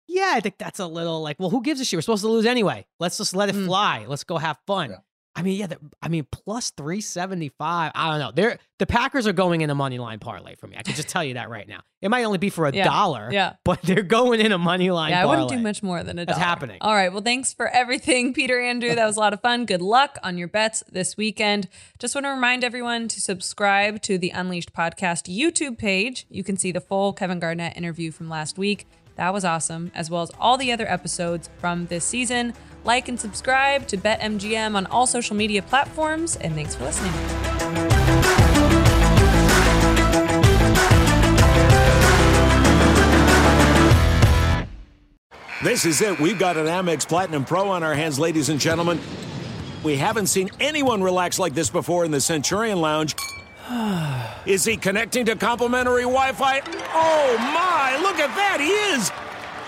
Yeah, I think that's a little like, well, who gives a shit? We're supposed to lose anyway. Let's just let it Mm. fly. Let's go have fun. Yeah. I mean, yeah, the, I mean, plus 375. I don't know. They're the Packers are going in a money line parlay for me. I can just tell you that right now. It might only be for a Yeah. dollar, Yeah. but they're going in a money line Yeah, I wouldn't do much more than a That's dollar. happening. All right. Well, thanks for everything, Peter Andrew. That was a lot of fun. Good luck on your bets this weekend. Just want to remind everyone to subscribe to the Unleashed Podcast YouTube page. You can see the full Kevin Garnett interview from last week. That was awesome, as well as all the other episodes from this season. Like and subscribe to BetMGM on all social media platforms. And thanks for listening. This is it. We've got an Amex Platinum Pro on our hands, ladies and gentlemen. We haven't seen anyone relax like this before in the Centurion Lounge. Is he connecting to complimentary Wi Fi? Oh my, look at that, he is!